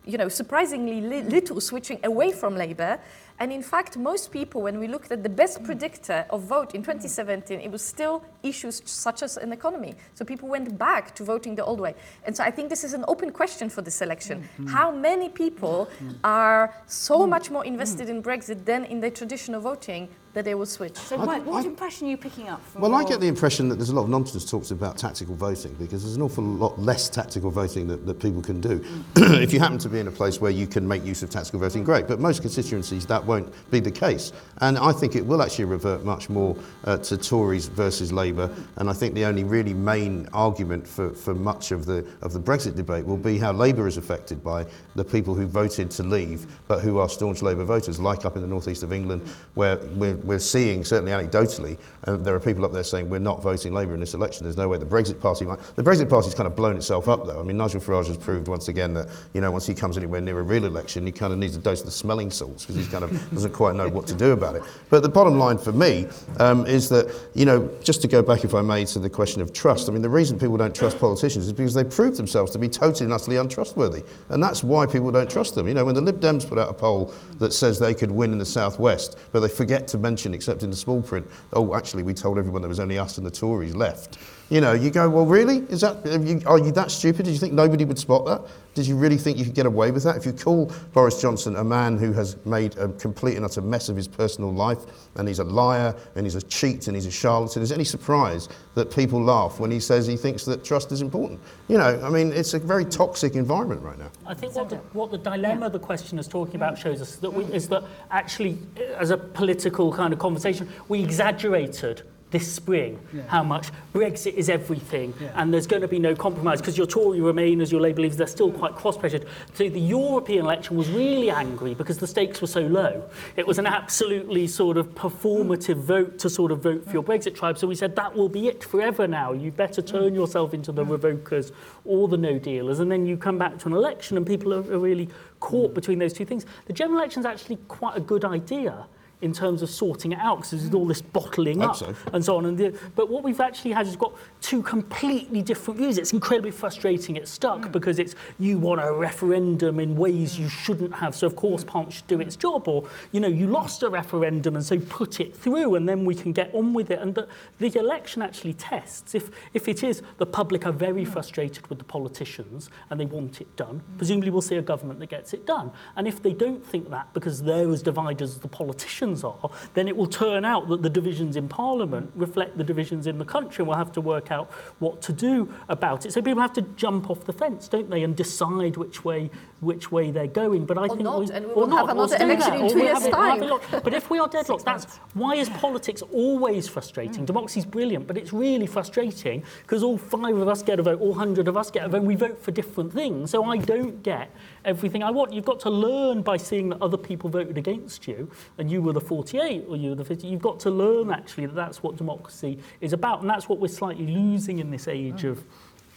C: you know, surprisingly li- little switching away from Labour. And in fact, most people, when we looked at the best predictor of vote in 2017, it was still issues such as an economy. So people went back to voting the old way. And so I think this is an open question for this election. Mm-hmm. How many people mm-hmm. are so mm-hmm. much more invested in Brexit than in the traditional voting that they will switch?
A: So,
D: I
A: Mike,
D: think-
A: what
D: I-
A: impression are you picking up from
D: Well, I get the impression that there's a lot of nonsense talks about tactical voting because there's an awful lot less tactical voting that, that people can do. if you happen to be in a place where you can make use of tactical voting, great. But most constituencies, that won't be the case. And I think it will actually revert much more uh, to Tories versus Labour. And I think the only really main argument for, for much of the, of the Brexit debate will be how Labour is affected by the people who voted to leave but who are staunch Labour voters, like up in the northeast of England, where we're, we're seeing, certainly anecdotally, uh, there are people up there saying we're not voting Labour in this election. There's no way the Brexit Party might. The Brexit Party's kind of blown itself up, though. I mean, Nigel Farage has proved once again that, you know, once he comes anywhere near a real election, he kind of needs a dose of the smelling salts because he kind of doesn't quite know what to do about it. But the bottom line for me um, is that, you know, just to go back, if I may, to the question of trust, I mean, the reason people don't trust politicians is because they prove themselves to be totally and utterly untrustworthy. And that's why people don't trust them. You know, when the Lib Dems put out a poll that says they could win in the Southwest, but they forget to mention, except in the small print, oh, actually, we told everyone there was only us and the Tories left. You know, you go, well, really? Is that, are you, are you that stupid? Did you think nobody would spot that? Did you really think you could get away with that? If you call Boris Johnson a man who has made a complete and utter mess of his personal life, and he's a liar, and he's a cheat, and he's a charlatan, is it any surprise that people laugh when he says he thinks that trust is important? You know, I mean, it's a very toxic environment right now.
B: I think what the, what the dilemma the question is talking about shows us that we, is that actually, as a political kind of conversation, we exaggerated this spring
E: yeah.
B: how much Brexit is everything
E: yeah.
B: and there's going to be no compromise because your Tory Remainers, your Labour leaders, they're still quite cross-pressured. So the European election was really angry because the stakes were so low. It was an absolutely sort of performative vote to sort of vote for your Brexit tribe. So we said that will be it forever now. You better turn yourself into the revokers or the no dealers. And then you come back to an election and people are, are really caught between those two things. The general election is actually quite a good idea. In terms of sorting it out because there's all this bottling up
D: so.
B: and so on. And the, but what we've actually had is got two completely different views. It's incredibly frustrating. It's stuck mm. because it's you want a referendum in ways you shouldn't have. So of course mm. Parliament should do its job, or you know you lost a referendum and so put it through, and then we can get on with it. And the, the election actually tests if if it is the public are very mm. frustrated with the politicians and they want it done. Presumably we'll see a government that gets it done. And if they don't think that because they're as divided as the politicians divisions are, then it will turn out that the divisions in Parliament reflect the divisions in the country. and We'll have to work out what to do about it. So people have to jump off the fence, don't they, and decide which way which way they're going. But I think
C: not,
B: we,
C: and we
B: or
C: will have
B: not, we'll
C: another
B: do
C: election
B: that,
C: in two years'
B: have it- we'll
C: time.
B: it. But if we are deadlocked, that's why is politics always frustrating? Mm. Democracy's brilliant, but it's really frustrating because all five of us get a vote, all hundred of us get a vote, and we vote for different things. So I don't get everything I want. You've got to learn by seeing that other people voted against you, and you were the 48 or you were the 50. You've got to learn actually that that's what democracy is about, and that's what we're slightly losing in this age mm. of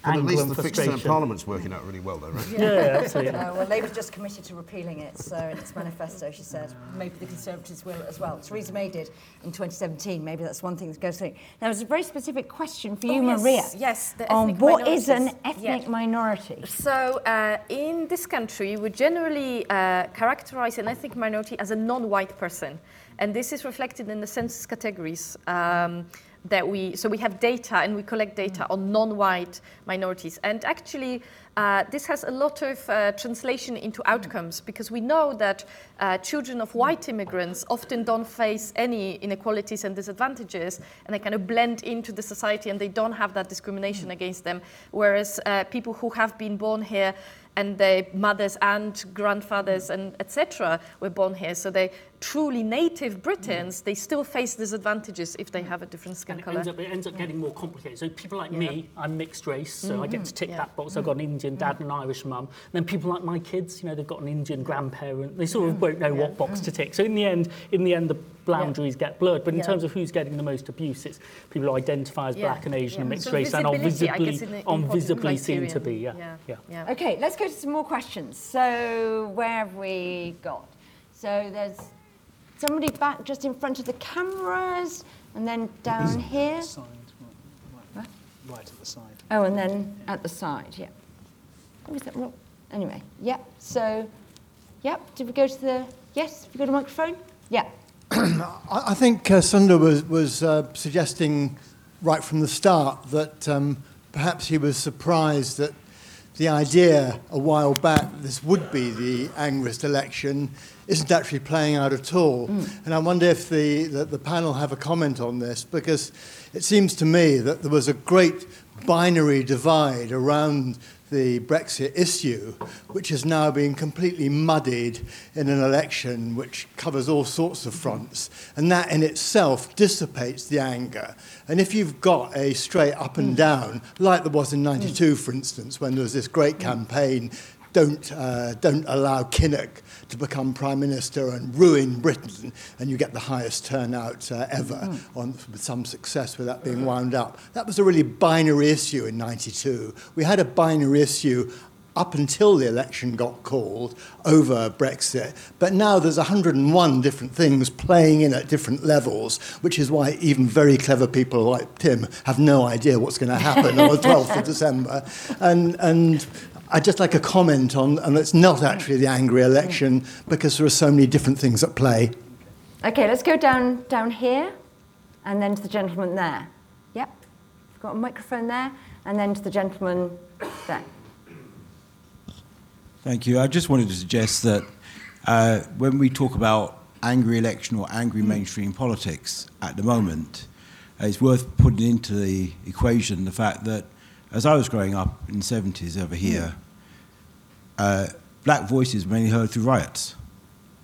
D: But at least the fixed term parliament's working out really well, though, right?
B: Yeah, yeah, absolutely.
A: Uh, well, Labour's just committed to repealing it, so in its manifesto, she said. Maybe the Conservatives will as well. Theresa May did in 2017. Maybe that's one thing that goes through. Now, there's a very specific question for you,
C: Oh, yes,
A: Maria.
C: yes, the
A: on what is an ethnic
C: Yeah.
A: minority?
C: So, uh, in this country, we generally uh, characterize an ethnic minority as a non white person. And this is reflected in the census categories. Um, that we so we have data and we collect data mm. on non-white minorities. And actually uh, this has a lot of uh, translation into outcomes because we know that uh, children of white immigrants often don't face any inequalities and disadvantages and they kind of blend into the society and they don't have that discrimination against them whereas uh, people who have been born here and their mothers and grandfathers and etc were born here so they truly native britons they still face disadvantages if they have a different skin color
B: ends, up, it ends up getting more complicated. So people like me, I'm mixed race, so I get to tick
C: Yeah.
B: that box. I've got an Indian dad and an Irish mum. then people like my kids, you know, they've got an Indian grandparent. They sort of won't know what box to tick. So in the end, in the end, the boundaries get blurred. But in
C: Yeah.
B: terms of who's getting the most abuse, it's people who identify as
C: Yeah.
B: black and Asian and mixed
C: So
B: race and are visibly,
C: guess, is
B: on visibly seen to be. Yeah.
C: Yeah.
B: yeah.
C: Yeah.
A: Okay, let's go to some more questions. So, where have we got? So, there's somebody back just in front of the cameras, and then down here.
E: Side, right, right, right at the side.
A: Oh, and then at the side, yeah. Oh, is that wrong? Anyway, yeah. So, yep. Did we go to the? Yes. We got a microphone? Yeah.
I: I think uh, Sunder was, was uh, suggesting right from the start that um, perhaps he was surprised that the idea a while back this would be the angriest election isn't actually playing out at all. And I wonder if the, the, the panel have a comment on this because it seems to me that there was a great binary divide around the Brexit issue, which has now been completely muddied in an election which covers all sorts of fronts. And that in itself dissipates the anger. And if you've got a straight up and hmm. down, like there was in 92, hmm. for instance, when there was this great hmm. campaign don't, uh, don't allow Kinnock to become Prime Minister and ruin Britain, and you get the highest turnout uh, ever on, with some success without being wound up. That was a really binary issue in 92. We had a binary issue up until the election got called over Brexit. But now there's 101 different things playing in at different levels, which is why even very clever people like Tim have no idea what's going to happen on the 12th of December. And, and I'd just like a comment on, and it's not actually the angry election because there are so many different things at play.
A: Okay, let's go down down here, and then to the gentleman there. Yep, We've got a microphone there, and then to the gentleman there.
J: Thank you. I just wanted to suggest that uh, when we talk about angry election or angry mainstream politics at the moment, uh, it's worth putting into the equation the fact that as I was growing up in the 70s over here, uh, black voices were mainly heard through riots.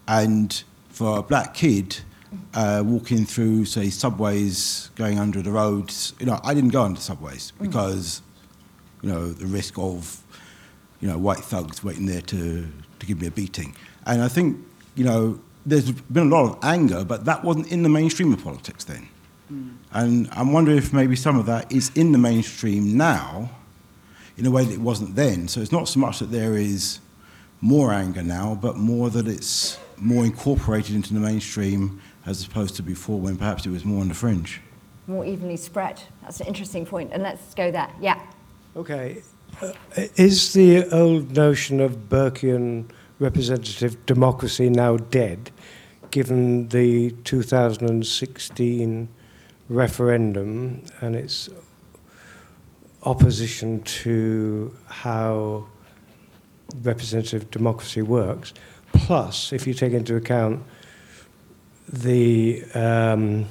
J: And for a black kid uh, walking through, say, subways, going under the roads, you know, I didn't go under subways because, you know, the risk of you know, white thugs waiting there to, to give me a beating. And I think, you know, there's been a lot of anger, but that wasn't in the mainstream of politics then. And I'm wondering if maybe some of that is in the mainstream now in a way that it wasn't then. So it's not so much that there is more anger now, but more that it's more incorporated into the mainstream as opposed to before when perhaps it was more on the fringe.
A: More evenly spread. That's an interesting point. point, and let's go there. Yeah.
K: Okay. Uh, is the old notion of Burkean representative democracy now dead, given the 2016 referendum and its opposition to how representative democracy works? Plus, if you take into account the um,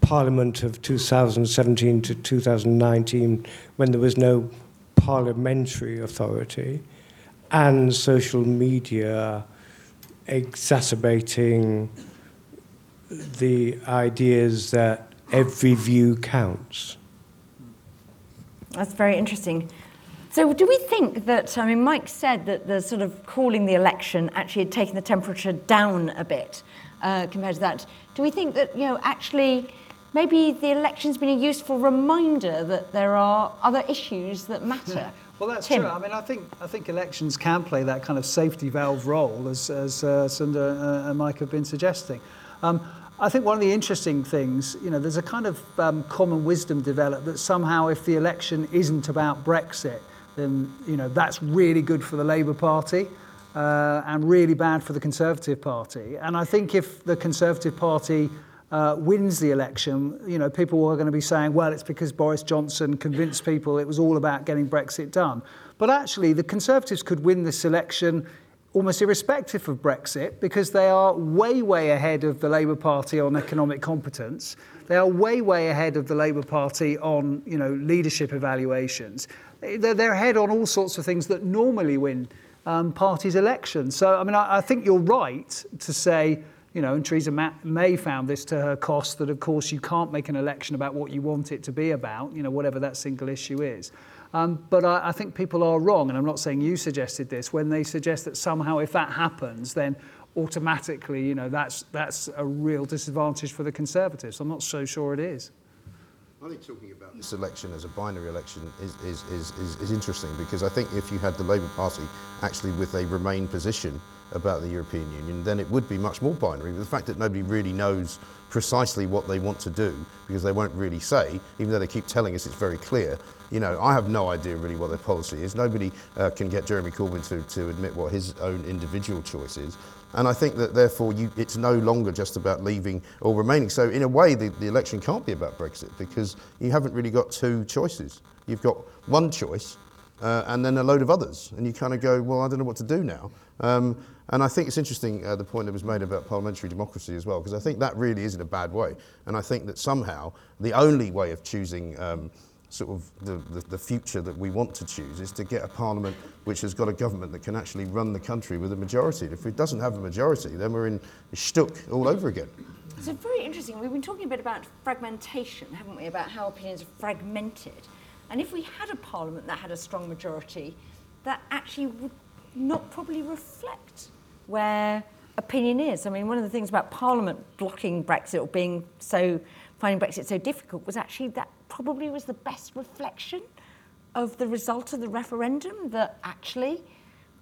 K: Parliament of 2017 to 2019, when there was no parliamentary authority, and social media exacerbating the ideas that every view counts.
A: That's very interesting. So, do we think that, I mean, Mike said that the sort of calling the election actually had taken the temperature down a bit uh, compared to that. Do we think that, you know, actually maybe the election's been a useful reminder that there are other issues that matter?
E: Well, that's
A: Tim.
E: true. I mean, I think I think elections can play that kind of safety valve role, as as uh, Sunder uh, and Mike have been suggesting. Um, I think one of the interesting things, you know, there's a kind of um, common wisdom developed that somehow if the election isn't about Brexit, then you know that's really good for the Labour Party. Uh, and really bad for the Conservative Party. And I think if the Conservative Party uh, wins the election, you know, people are going to be saying, well, it's because Boris Johnson convinced people it was all about getting Brexit done. But actually, the Conservatives could win this election almost irrespective of Brexit because they are way, way ahead of the Labour Party on economic competence. They are way, way ahead of the Labour Party on you know, leadership evaluations. They're, they're ahead on all sorts of things that normally win um, parties' elections. So, I mean, I, I think you're right to say, you know, and Theresa May found this to her cost that, of course, you can't make an election about what you want it to be about, you know, whatever that single issue is. Um, but I, I think people are wrong, and I'm not saying you suggested this, when they suggest that somehow if that happens, then automatically, you know, that's, that's a real disadvantage for the Conservatives. I'm not so sure it is.
D: I think talking about this election as a binary election is, is, is, is, is interesting because I think if you had the Labour Party actually with a Remain position about the European Union, then it would be much more binary. But the fact that nobody really knows precisely what they want to do because they won't really say, even though they keep telling us it's very clear. You know, I have no idea really what their policy is. Nobody uh, can get Jeremy Corbyn to, to admit what his own individual choice is. And I think that therefore you, it's no longer just about leaving or remaining. So in a way, the, the election can't be about Brexit because you haven't really got two choices. You've got one choice uh, and then a load of others. And you kind of go, well, I don't know what to do now. Um, and I think it's interesting uh, the point that was made about parliamentary democracy as well, because I think that really is in a bad way. And I think that somehow the only way of choosing um, sort of the, the, the future that we want to choose is to get a parliament which has got a government that can actually run the country with a majority. And if it doesn't have a majority, then we're in stuck all over again.
A: So very interesting. We've been talking a bit about fragmentation, haven't we? About how opinions are fragmented. And if we had a parliament that had a strong majority, that actually would not probably reflect where opinion is. I mean, one of the things about Parliament blocking Brexit or being so finding Brexit so difficult was actually that probably was the best reflection of the result of the referendum that actually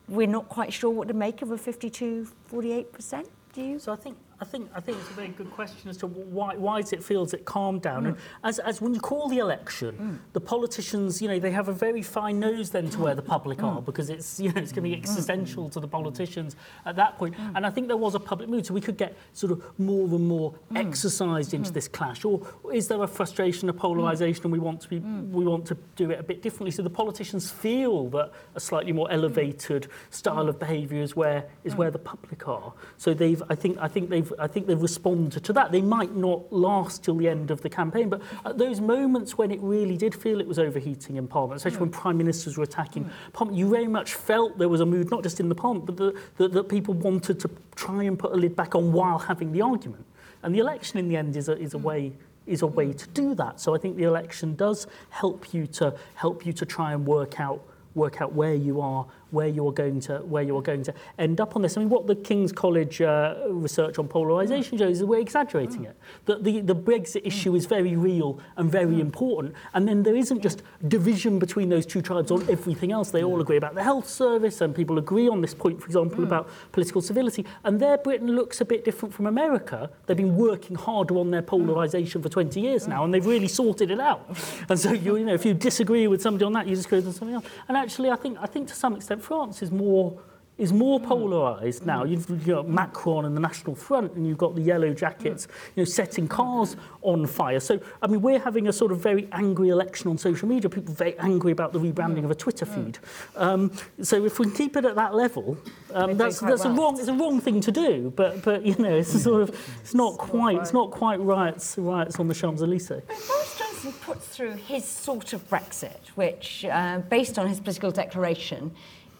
A: we're not quite sure what to make of a 52 48%. Do you?
B: So I think I think I think it's a very good question as to why why does it feel as it calmed down? Mm. And as as when you call the election, mm. the politicians, you know, they have a very fine nose then to where the public mm. are because it's you know it's going to be mm. existential to the politicians at that point. Mm. And I think there was a public mood, so we could get sort of more and more mm. exercised into this clash. Or is there a frustration, a polarisation, and we want to be we want to do it a bit differently? So the politicians feel that a slightly more elevated style of behaviour is where is where the public are. So they've I think I think they've I think they've responded to that. They might not last till the end of the campaign, but at those moments when it really did feel it was overheating in Parliament, especially when Prime Ministers were attacking yeah. Parliament, you very much felt there was a mood, not just in the Parliament, but the, the, that people wanted to try and put a lid back on while having the argument. And the election in the end is a, is a mm. way is a way to do that. So I think the election does help you to help you to try and work out work out where you are where you're going to where you're going to end up on this. I mean, what the King's College uh, research on polarisation shows is we're exaggerating it. That the, the Brexit issue is very real and very important, and then there isn't just division between those two tribes on everything else. They all agree about the health service, and people agree on this point, for example, about political civility. And there, Britain looks a bit different from America. They've been working harder on their polarisation for 20 years now, and they've really sorted it out. And so, you, you know, if you disagree with somebody on that, you disagree with something else. And actually, I think I think to some extent France is more is more polarised now. You've, you've got Macron and the National Front, and you've got the yellow jackets, you know, setting cars on fire. So, I mean, we're having a sort of very angry election on social media. People very angry about the rebranding of a Twitter feed. Um, so, if we keep it at that level, um, that's that's a wrong it's a wrong thing to do. But but you know, it's sort of it's not quite Right. it's not quite riots riots on the Champs Elysees.
A: Boris Johnson puts through his sort of Brexit, which, uh, based on his political declaration,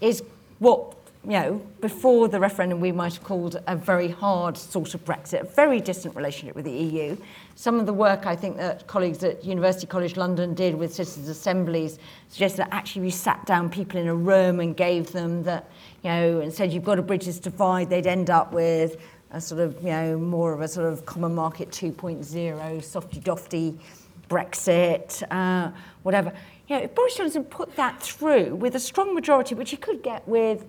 A: is what you know, before the referendum, we might have called a very hard sort of Brexit, a very distant relationship with the EU. Some of the work I think that colleagues at University College London did with citizens' assemblies suggests that actually we sat down people in a room and gave them that, you know, and said you've got a bridge to divide, they'd end up with a sort of, you know, more of a sort of common market 2.0, softy dofty Brexit, uh, whatever. You know, if Boris Johnson put that through with a strong majority, which he could get with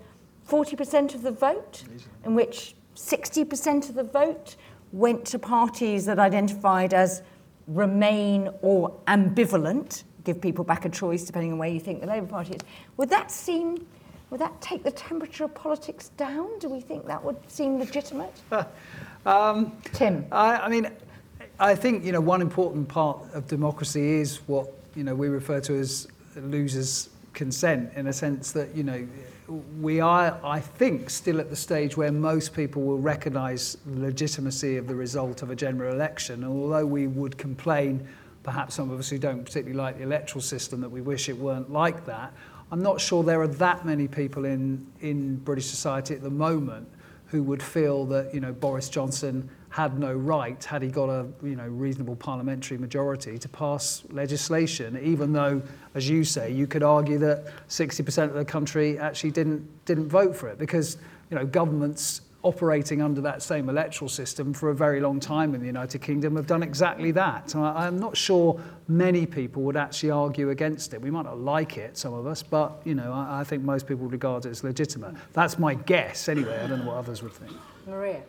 A: 40% of the vote, in which 60% of the vote went to parties that identified as remain or ambivalent, give people back a choice depending on where you think the Labour Party is. Would that seem, would that take the temperature of politics down? Do we think that would seem legitimate? um, Tim?
E: I, I mean, I think, you know, one important part of democracy is what you know, we refer to as losers' consent in a sense that, you know, we are, I think, still at the stage where most people will recognise the legitimacy of the result of a general election. And although we would complain, perhaps some of us who don't particularly like the electoral system, that we wish it weren't like that, I'm not sure there are that many people in, in British society at the moment who would feel that, you know, Boris Johnson had no right, had he got a you know, reasonable parliamentary majority, to pass legislation, even though, as you say, you could argue that 60% of the country actually didn't, didn't vote for it, because you know, governments operating under that same electoral system for a very long time in the United Kingdom have done exactly that. I, I'm not sure many people would actually argue against it. We might not like it, some of us, but you know, I, I think most people regard it as legitimate. That's my guess anyway. I don't know what others would think.
A: Maria.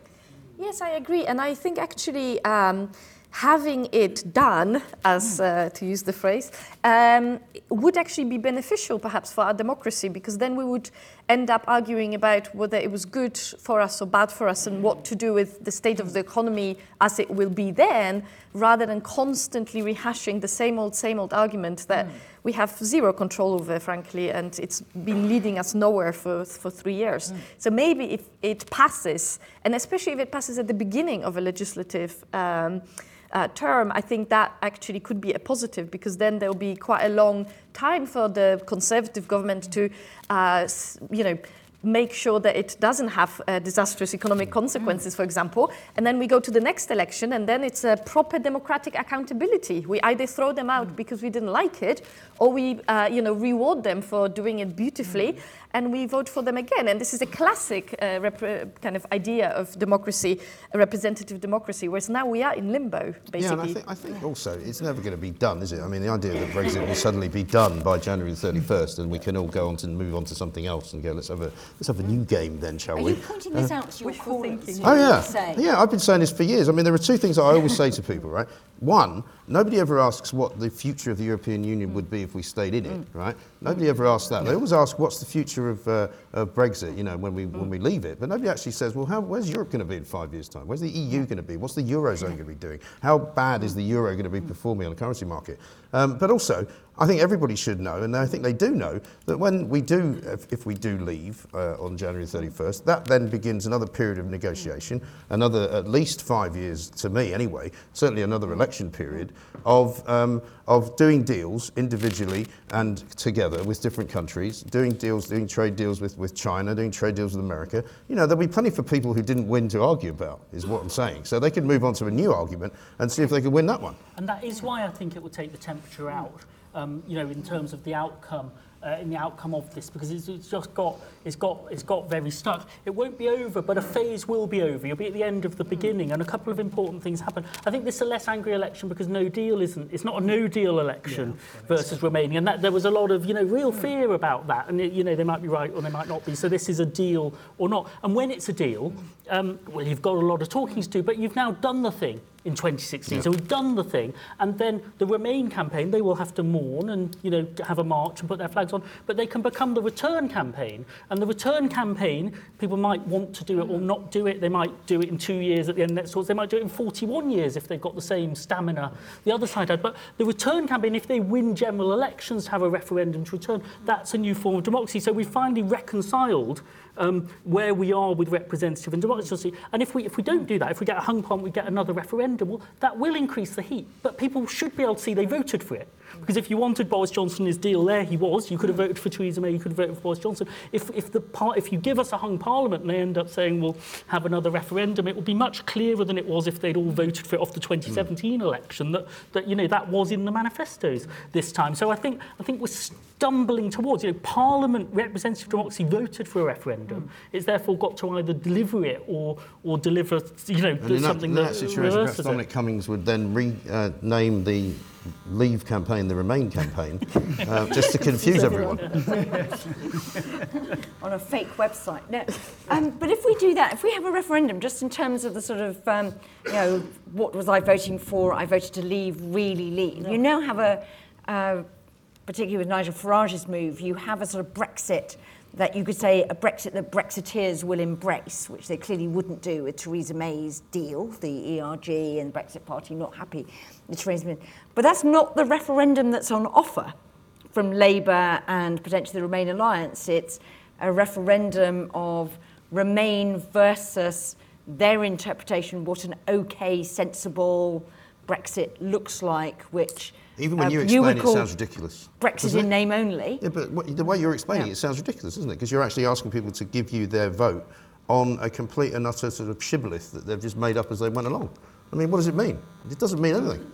C: Yes, I agree. And I think actually um, having it done, as uh, to use the phrase, um, would actually be beneficial perhaps for our democracy because then we would end up arguing about whether it was good for us or bad for us and what to do with the state of the economy as it will be then, rather than constantly rehashing the same old, same old argument that mm. we have zero control over, frankly, and it's been leading us nowhere for, for three years. Mm. So maybe if it passes, and especially if it passes at the beginning of a legislative um, uh, term, I think that actually could be a positive because then there will be quite a long time for the Conservative government to, uh, you know, make sure that it doesn't have uh, disastrous economic consequences, for example. And then we go to the next election, and then it's a proper democratic accountability. We either throw them out because we didn't like it, or we, uh, you know, reward them for doing it beautifully, and we vote for them again. And this is a classic uh, rep- kind of idea of democracy, a representative democracy, whereas now we are in limbo, basically.
D: Yeah, and I think, I think also it's never going to be done, is it? I mean, the idea that Brexit will suddenly be done by January the 31st and we can all go on to move on to something else and go, let's have a, let's have a new game then, shall
A: Are
D: we?
A: you pointing this out to your callers?
D: Oh yeah,
A: Say.
D: yeah. I've been saying this for years. I mean, there are two things that I always say to people, right? One, nobody ever asks what the future of the European Union would be if we stayed in it, right? Nobody ever asks that. They always ask what's the future of, uh, of Brexit, you know, when we when we leave it. But nobody actually says, well, how, where's Europe going to be in five years' time? Where's the EU going to be? What's the eurozone going to be doing? How bad is the euro going to be performing on the currency market? Um, but also, I think everybody should know, and I think they do know, that when we do, if, if we do leave uh, on January 31st, that then begins another period of negotiation, another at least five years, to me anyway, certainly another election period, of, um, of doing deals individually and together with different countries, doing deals, doing trade deals with, with China, doing trade deals with America. You know, there'll be plenty for people who didn't win to argue about, is what I'm saying. So they can move on to a new argument and see if they can win that one.
B: And that is why I think it will take the temperature out, um, you know, in terms of the outcome uh, in the outcome of this because it's, it's just got it's got it's got very stuck. It won't be over, but a phase will be over. You'll be at the end of the beginning, and a couple of important things happen. I think this is a less angry election because No Deal isn't. It's not a No Deal election yeah, versus Remaining, and that there was a lot of you know real fear about that, and it, you know they might be right or they might not be. So this is a deal or not, and when it's a deal, um, well you've got a lot of talking to do, but you've now done the thing in 2016. So we've done the thing. And then the Remain campaign, they will have to mourn and, you know, have a march and put their flags on. But they can become the Return campaign. And the Return campaign, people might want to do it or not do it. They might do it in two years at the end of next course. They might do it in 41 years if they've got the same stamina the other side had. But the Return campaign, if they win general elections to have a referendum to return, that's a new form of democracy. So we finally reconciled um, where we are with representative and democracy. And if we, if we don't do that, if we get a hung parliament, we get another referendum, well, that will increase the heat. But people should be able to see they voted for it. Because if you wanted Boris Johnson, his deal there, he was. You could have voted for Theresa May, you could have voted for Boris Johnson. If, if, the par- if you give us a hung parliament and they end up saying, we'll have another referendum, it will be much clearer than it was if they'd all voted for it off the 2017 election, that, that, you know, that was in the manifestos this time. So I think, I think we're stumbling towards, you know, Parliament, representative democracy voted for a referendum. It's therefore got to either deliver it or, or deliver, you know,
D: And in that,
B: something
D: in that situation, perhaps
B: reverses it.
D: Dominic Cummings would then rename uh, the Leave campaign the Remain campaign, uh, just to confuse everyone.
A: on a fake website. No. Um, but if we do that, if we have a referendum, just in terms of the sort of, um, you know, what was I voting for? I voted to leave, really leave. You now have a, uh, particularly with Nigel Farage's move, you have a sort of Brexit that you could say a Brexit that Brexiteers will embrace, which they clearly wouldn't do with Theresa May's deal, the ERG and the Brexit Party not happy with Theresa May. But that's not the referendum that's on offer from Labour and potentially the Remain alliance. It's a referendum of Remain versus their interpretation of what an okay, sensible Brexit looks like, which
D: Even when you explain it, it
A: call
D: sounds ridiculous.
A: Brexit in name only.
D: Yeah, but what, the way you're explaining
A: Yeah.
D: it, it sounds ridiculous, isn't it? Because you're actually asking people to give you their vote on a complete and utter sort of shibboleth that they've just made up as they went along. I mean, what does it mean? It doesn't mean anything.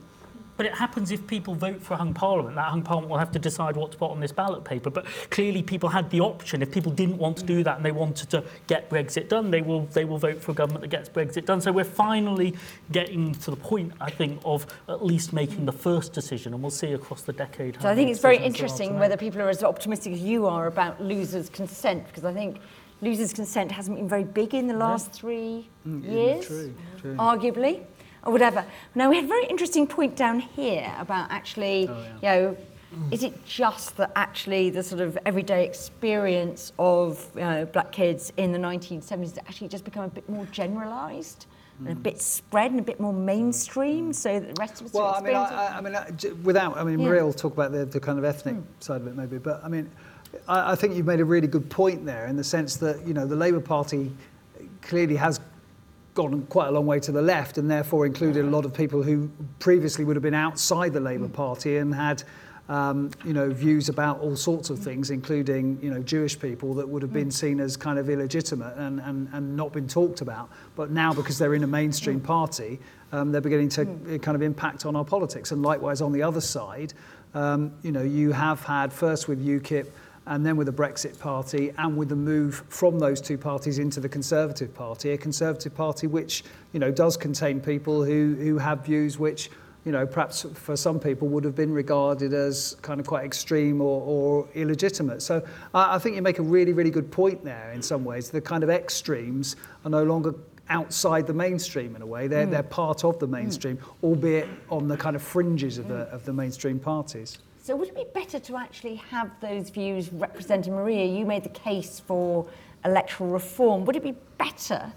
B: But it happens if people vote for a hung parliament. That hung parliament will have to decide what to put on this ballot paper. But clearly, people had the option. If people didn't want to do that and they wanted to get Brexit done, they will they will vote for a government that gets Brexit done. So we're finally getting to the point, I think, of at least making the first decision, and we'll see across the decade.
A: So I think it's very interesting whether
B: make.
A: people are as optimistic as you are about losers' consent, because I think losers' consent hasn't been very big in the last three mm, years,
E: true, true.
A: arguably, or whatever. Now we had a very interesting point down here about actually,
E: Oh,
A: you know. Is it just that actually the sort of everyday experience of you know, black kids in the 1970s that actually just become a bit more generalised and a hmm. bit spread and a bit more mainstream hmm. so that the rest of us
E: Well, I mean, I, I, mean, without, I mean,
A: Yeah.
E: Maria will talk about the, the kind of ethnic hmm. side of it maybe, but I mean, I, I think you've made a really good point there in the sense that, you know, the Labour Party clearly has gone quite a long way to the left and therefore included a lot of people who previously would have been outside the Labour mm. Party and had um, you know, views about all sorts of mm. things, including you know, Jewish people that would have been mm. seen as kind of illegitimate and, and, and not been talked about. But now, because they're in a mainstream party, um, they're beginning to eh, kind of impact on our politics. And likewise, on the other side, um, you know, you have had first with UKIP and then with the Brexit Party and with the move from those two parties into the Conservative Party, a Conservative Party which you know does contain people who who have views which you know perhaps for some people would have been regarded as kind of quite extreme or, or illegitimate. So I, I think you make a really really good point there in some ways. The kind of extremes are no longer outside the mainstream in a way. They're, mm. they're part of the hmm. mainstream, mm. albeit on the kind of fringes of, the, of the mainstream parties.
A: So would it be better to actually have those views represented? Maria, you made the case for electoral reform. Would it be better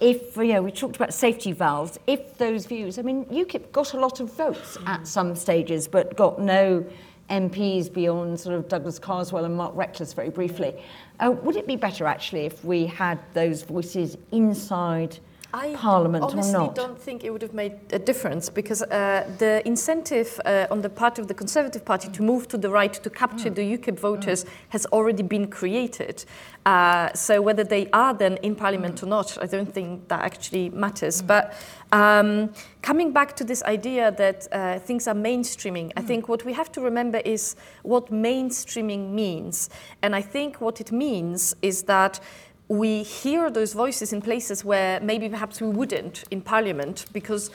A: if, you know, we talked about safety valves, if those views, I mean, UKIP got a lot of votes at some stages, but got no MPs beyond sort of Douglas Carswell and Mark Reckless very briefly. Uh, would it be better actually if we had those voices inside
C: I
A: Parliament or
C: honestly
A: not?
C: don't think it would have made a difference because uh, the incentive uh, on the part of the Conservative Party to move to the right to capture
A: Mm.
C: the UKIP voters has already been created. Uh, so whether they are then in Parliament or not, I don't think that actually matters. But um, coming back to this idea that uh, things are mainstreaming, I think what we have to remember is what mainstreaming means. And I think what it means is that we hear those voices in places where maybe perhaps we wouldn't in Parliament because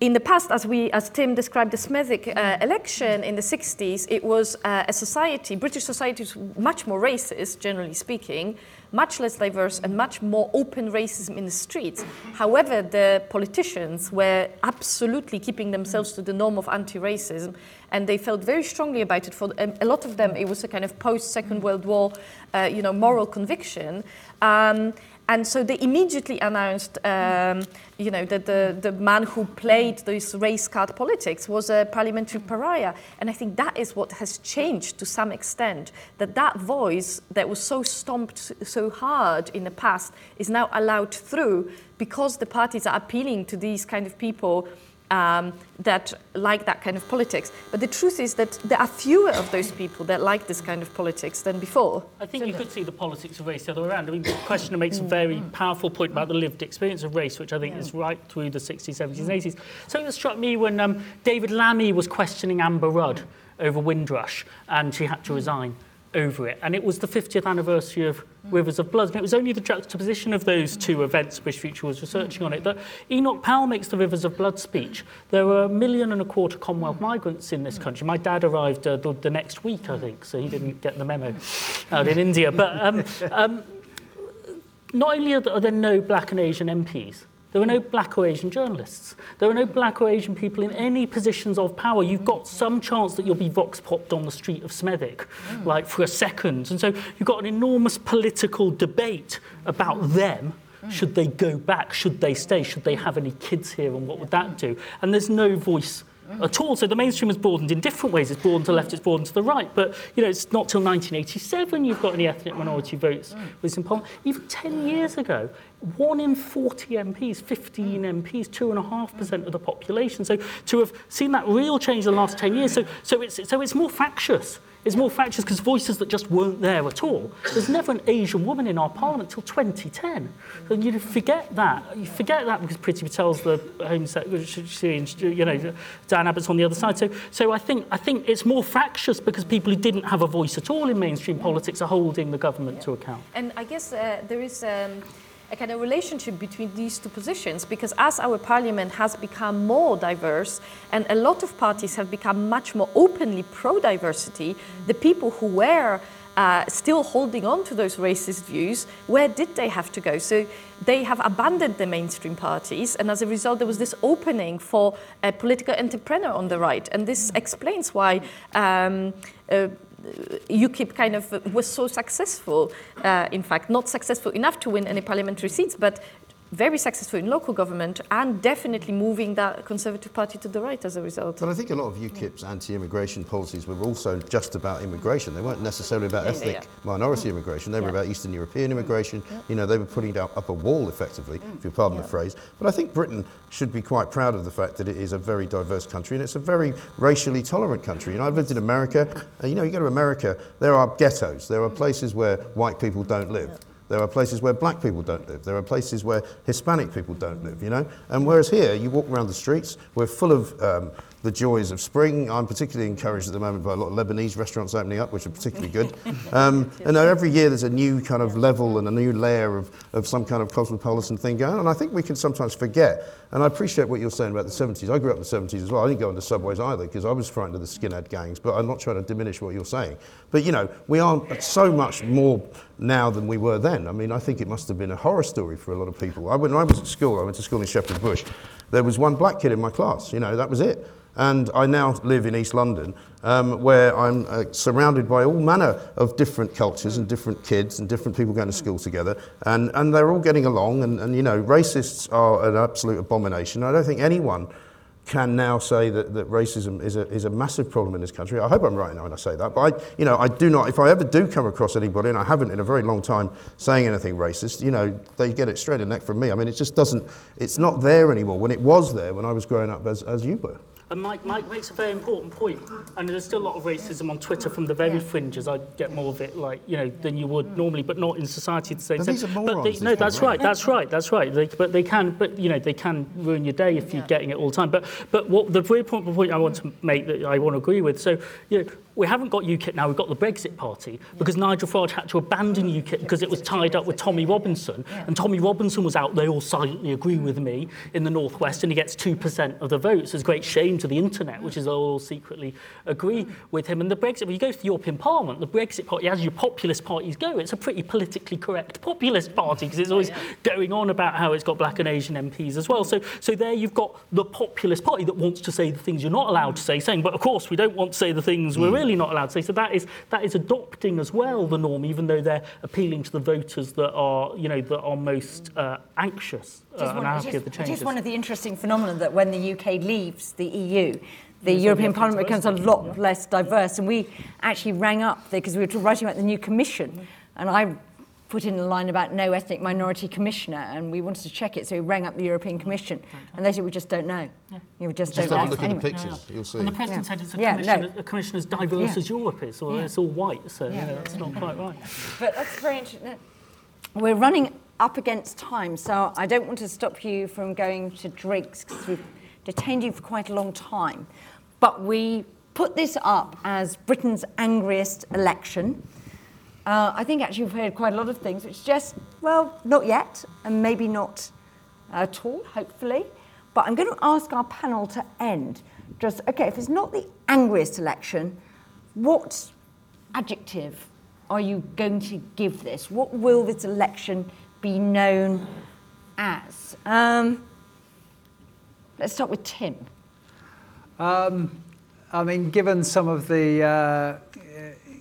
C: in the past, as we, as Tim described the Smethwick uh, election in the 60s, it was uh, a society, British society was much more racist, generally speaking, much less diverse and much more open racism in the streets. However, the politicians were absolutely keeping themselves to the norm of anti-racism and they felt very strongly about it. For um, a lot of them, it was a kind of post-Second World War, uh, you know, moral conviction. Um, and so they immediately announced, um, you know, that the, the man who played this race card politics was a parliamentary pariah. And I think that is what has changed to some extent, that that voice that was so stomped so hard in the past is now allowed through because the parties are appealing to these kind of people um, that like that kind of politics. But the truth is that there are fewer of those people that like this kind of politics than before.
B: I think you could see the politics of race the other way around. I mean, the questioner makes a very powerful point about the lived experience of race, which I think is right through the 60s, 70s, and 80s. Something that struck me when um, David Lammy was questioning Amber Rudd over Windrush, and she had to resign over it. And it was the 50th anniversary of Rivers of Blood. And it was only the juxtaposition of those two events, British Future was researching on it, that Enoch Powell makes the Rivers of Blood speech. There were a million and a quarter Commonwealth migrants in this country. My dad arrived uh, the, the next week, I think, so he didn't get the memo out in India. But um, um, not only are there no black and Asian MPs, There were no black or Asian journalists. There were no black or Asian people in any positions of power. You've got some chance that you'll be vox popped on the street of Smethwick, mm. like for a second. And so you've got an enormous political debate about them. Hmm. Should they go back? Should they stay? Should they have any kids here? And what would that do? And there's no voice at all. So the mainstream was broadened in different ways. It's broadened to the left, it's broadened to the right. But, you know, it's not till 1987 you've got any ethnic minority votes with some Parliament. Even 10 years ago, one in 40 MPs, 15 MPs, 2.5% of the population. So to have seen that real change in the last 10 years, so, so, it's, so it's more factious is more fractious because voices that just weren't there at all. There's never an Asian woman in our parliament till 2010. And you forget that. You forget that because Priti Patel's the Home Secretary and, you know, Dan Abbott's on the other side. So, so I, think, I think it's more fractious because people who didn't have a voice at all in mainstream politics are holding the government yeah. to account.
C: And I guess uh, there is... Um a kind of relationship between these two positions because as our parliament has become more diverse and a lot of parties have become much more openly pro diversity, the people who were uh, still holding on to those racist views, where did they have to go? So they have abandoned the mainstream parties, and as a result, there was this opening for a political entrepreneur on the right. And this explains why. Um, uh, UKIP kind of was so successful, uh, in fact, not successful enough to win any parliamentary seats, but very successful in local government and definitely moving that Conservative Party to the right as a result.
D: But I think a lot of UKIP's anti-immigration policies were also just about immigration. They weren't necessarily about
C: Yeah, yeah,
D: ethnic
C: yeah.
D: minority mm. immigration. They were about Eastern European mm. immigration. You know, they were putting down up a wall, effectively, mm. if you pardon the phrase. But I think Britain should be quite proud of the fact that it is a very diverse country and it's a very racially tolerant country. You know, I've lived in America. And, you know, you go to America, there are ghettos. There are places where white people don't live. There are places where black people don't live. There are places where Hispanic people don't live, you know? And whereas here, you walk around the streets, we're full of um, the joys of spring. I'm particularly encouraged at the moment by a lot of Lebanese restaurants opening up, which are particularly good. Um, and every year there's a new kind of level and a new layer of, of some kind of cosmopolitan thing going on. And I think we can sometimes forget. And I appreciate what you're saying about the 70s. I grew up in the 70s as well. I didn't go into subways either because I was frightened of the skinhead gangs, but I'm not trying to diminish what you're saying. But you know, we are so much more now than we were then. I mean, I think it must have been a horror story for a lot of people. I, when I was at school, I went to school in Shepherd Bush, there was one black kid in my class, you know, that was it. And I now live in East London, um, where I'm uh, surrounded by all manner of different cultures and different kids and different people going to school together. And, and they're all getting along. And, and, you know, racists are an absolute abomination. I don't think anyone can now say that, that racism is a, is a massive problem in this country. I hope I'm right now when I say that. But I, you know, I do not, if I ever do come across anybody, and I haven't in a very long time saying anything racist, you know, they get it straight in the neck from me. I mean, it just doesn't, it's not there anymore when it was there when I was growing up as, as you were.
B: And Mike, Mike makes a very important point. And there's still a lot of racism on Twitter from the very fringes. I get more of it, like you know, than you would normally, but not in society the same
D: But these are
B: But they, no, that's right. That's right. That's right. They, but they can, but you know, they can ruin your day if you're getting it all the time. But but what the very important point I want to make that I want to agree with. So you know, we haven't got UKIP now. We've got the Brexit Party because Nigel Farage had to abandon UKIP because it was tied up with Tommy Robinson, and Tommy Robinson was out. They all silently agree with me in the northwest, and he gets two percent of the votes. It's a great shame to the internet, which is all secretly agree with him. And the Brexit, when you go to the European Parliament, the Brexit Party, as your populist parties go, it's a pretty politically correct populist party because it's always yeah. going on about how it's got black and Asian MPs as well. So, so there you've got the populist party that wants to say the things you're not allowed to say, saying, but of course we don't want to say the things we're mm. really not allowed to say. So that is that is adopting as well the norm, even though they're appealing to the voters that are you know that are most uh, anxious uh,
A: one-
B: are
A: it
B: happy
A: is-
B: with the changes.
A: is one of the interesting phenomena that when the UK leaves the EU, the
B: There's
A: European Parliament becomes a lot
B: yeah.
A: less diverse. And we actually rang up because we were writing about the new commission, and I put in a line about no ethnic minority commissioner, and we wanted to check it, so we rang up the European Commission, and they said we just don't know. You just,
D: Just
A: don't
D: have a
A: know.
D: look at
A: Anyway.
D: the pictures, you'll see.
B: And the president said it's a,
A: Yeah,
B: commission,
A: no.
B: a commission as diverse
A: Yeah.
B: as Europe is, or
A: Yeah.
B: it's all white, so
A: Yeah.
B: yeah, that's not quite right.
A: But that's very interesting. We're running up against time, so I don't want to stop you from going to drinks because we've detained you for quite a long time. But we put this up as Britain's angriest election. Uh, I think actually we've heard quite a lot of things which just, well, not yet, and maybe not at all, hopefully. But I'm going to ask our panel to end. Just, okay, if it's not the angriest election, what adjective are you going to give this? What will this election be known as? Um, let's start with Tim.
E: Um, I mean, given some of the, uh,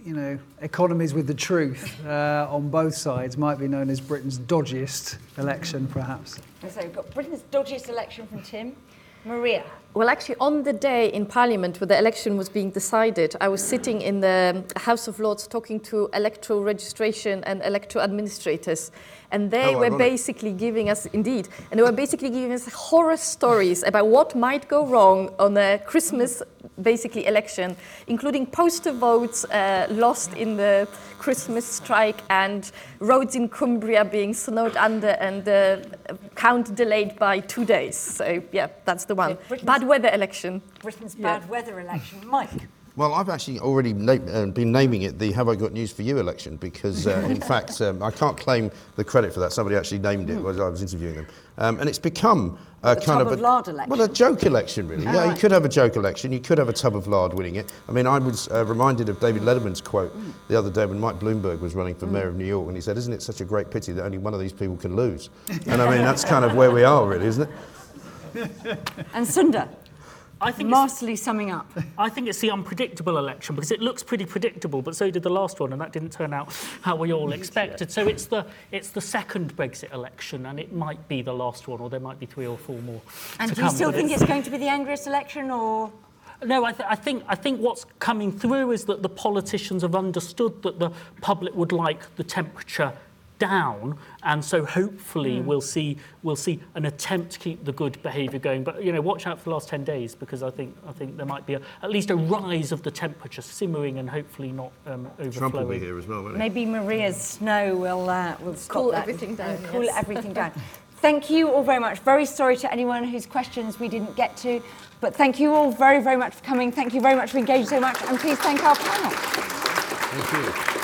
E: you know, economies with the truth uh, on both sides, might be known as Britain's dodgiest election, perhaps.
A: So we've got Britain's dodgiest election from Tim. Maria.
C: Well, actually, on the day in Parliament where the election was being decided, I was sitting in the House of Lords talking to electoral registration and electoral administrators. And they
D: How
C: were
D: ironic.
C: basically giving us, indeed, and they were basically giving us horror stories about what might go wrong on a Christmas, basically, election, including postal votes uh, lost in the Christmas strike and roads in Cumbria being snowed under and the count delayed by two days. So, yeah, that's the one.
A: Okay, Britain's-
C: Bad weather election.
A: Britain's
C: Yeah.
A: bad weather election. Mike.
D: Well, I've actually already na- uh, been naming it the Have I Got News for You election because, uh, in fact, um, I can't claim the credit for that. Somebody actually named it as I was interviewing them. Um, and it's become a
A: The
D: kind
A: tub
D: of
A: of
D: a,
A: lard election.
D: Well, a joke election, really. Yeah, you could have a joke election. You could have a tub of lard winning it. I mean, I was uh, reminded of David Letterman's quote the other day when Mike Bloomberg was running for mayor of New York, and he said, "Isn't it such a great pity that only one of these people can lose?" And I mean, that's kind of where we are, really, isn't it?
A: and Sundar,
B: I think
A: masterly summing up.
B: I think it's the unpredictable election because it looks pretty predictable, but so did the last one, and that didn't turn out how we all expected. So it's the it's the second Brexit election, and it might be the last one, or there might be three or four more.
A: And do you still think
B: it's
A: going to be the angriest election, or?
B: No, I, th I think I think what's coming through is that the politicians have understood that the public would like the temperature down, and so hopefully
A: Hmm.
B: we'll see we'll see an attempt to keep the good behaviour going. But you know, watch out for the last ten days because I think I think there might be a, at least a rise of the temperature, simmering and hopefully not um, overflowing.
D: Trump will be here as well, won't he?
A: maybe Maria's snow will uh, will
C: Cool
A: that
C: everything down,
A: and cool everything down. Thank you all very much. Very sorry to anyone whose questions we didn't get to, but thank you all very, very much for coming. Thank you very much for engaging so much, and please thank our panel.
D: Thank you.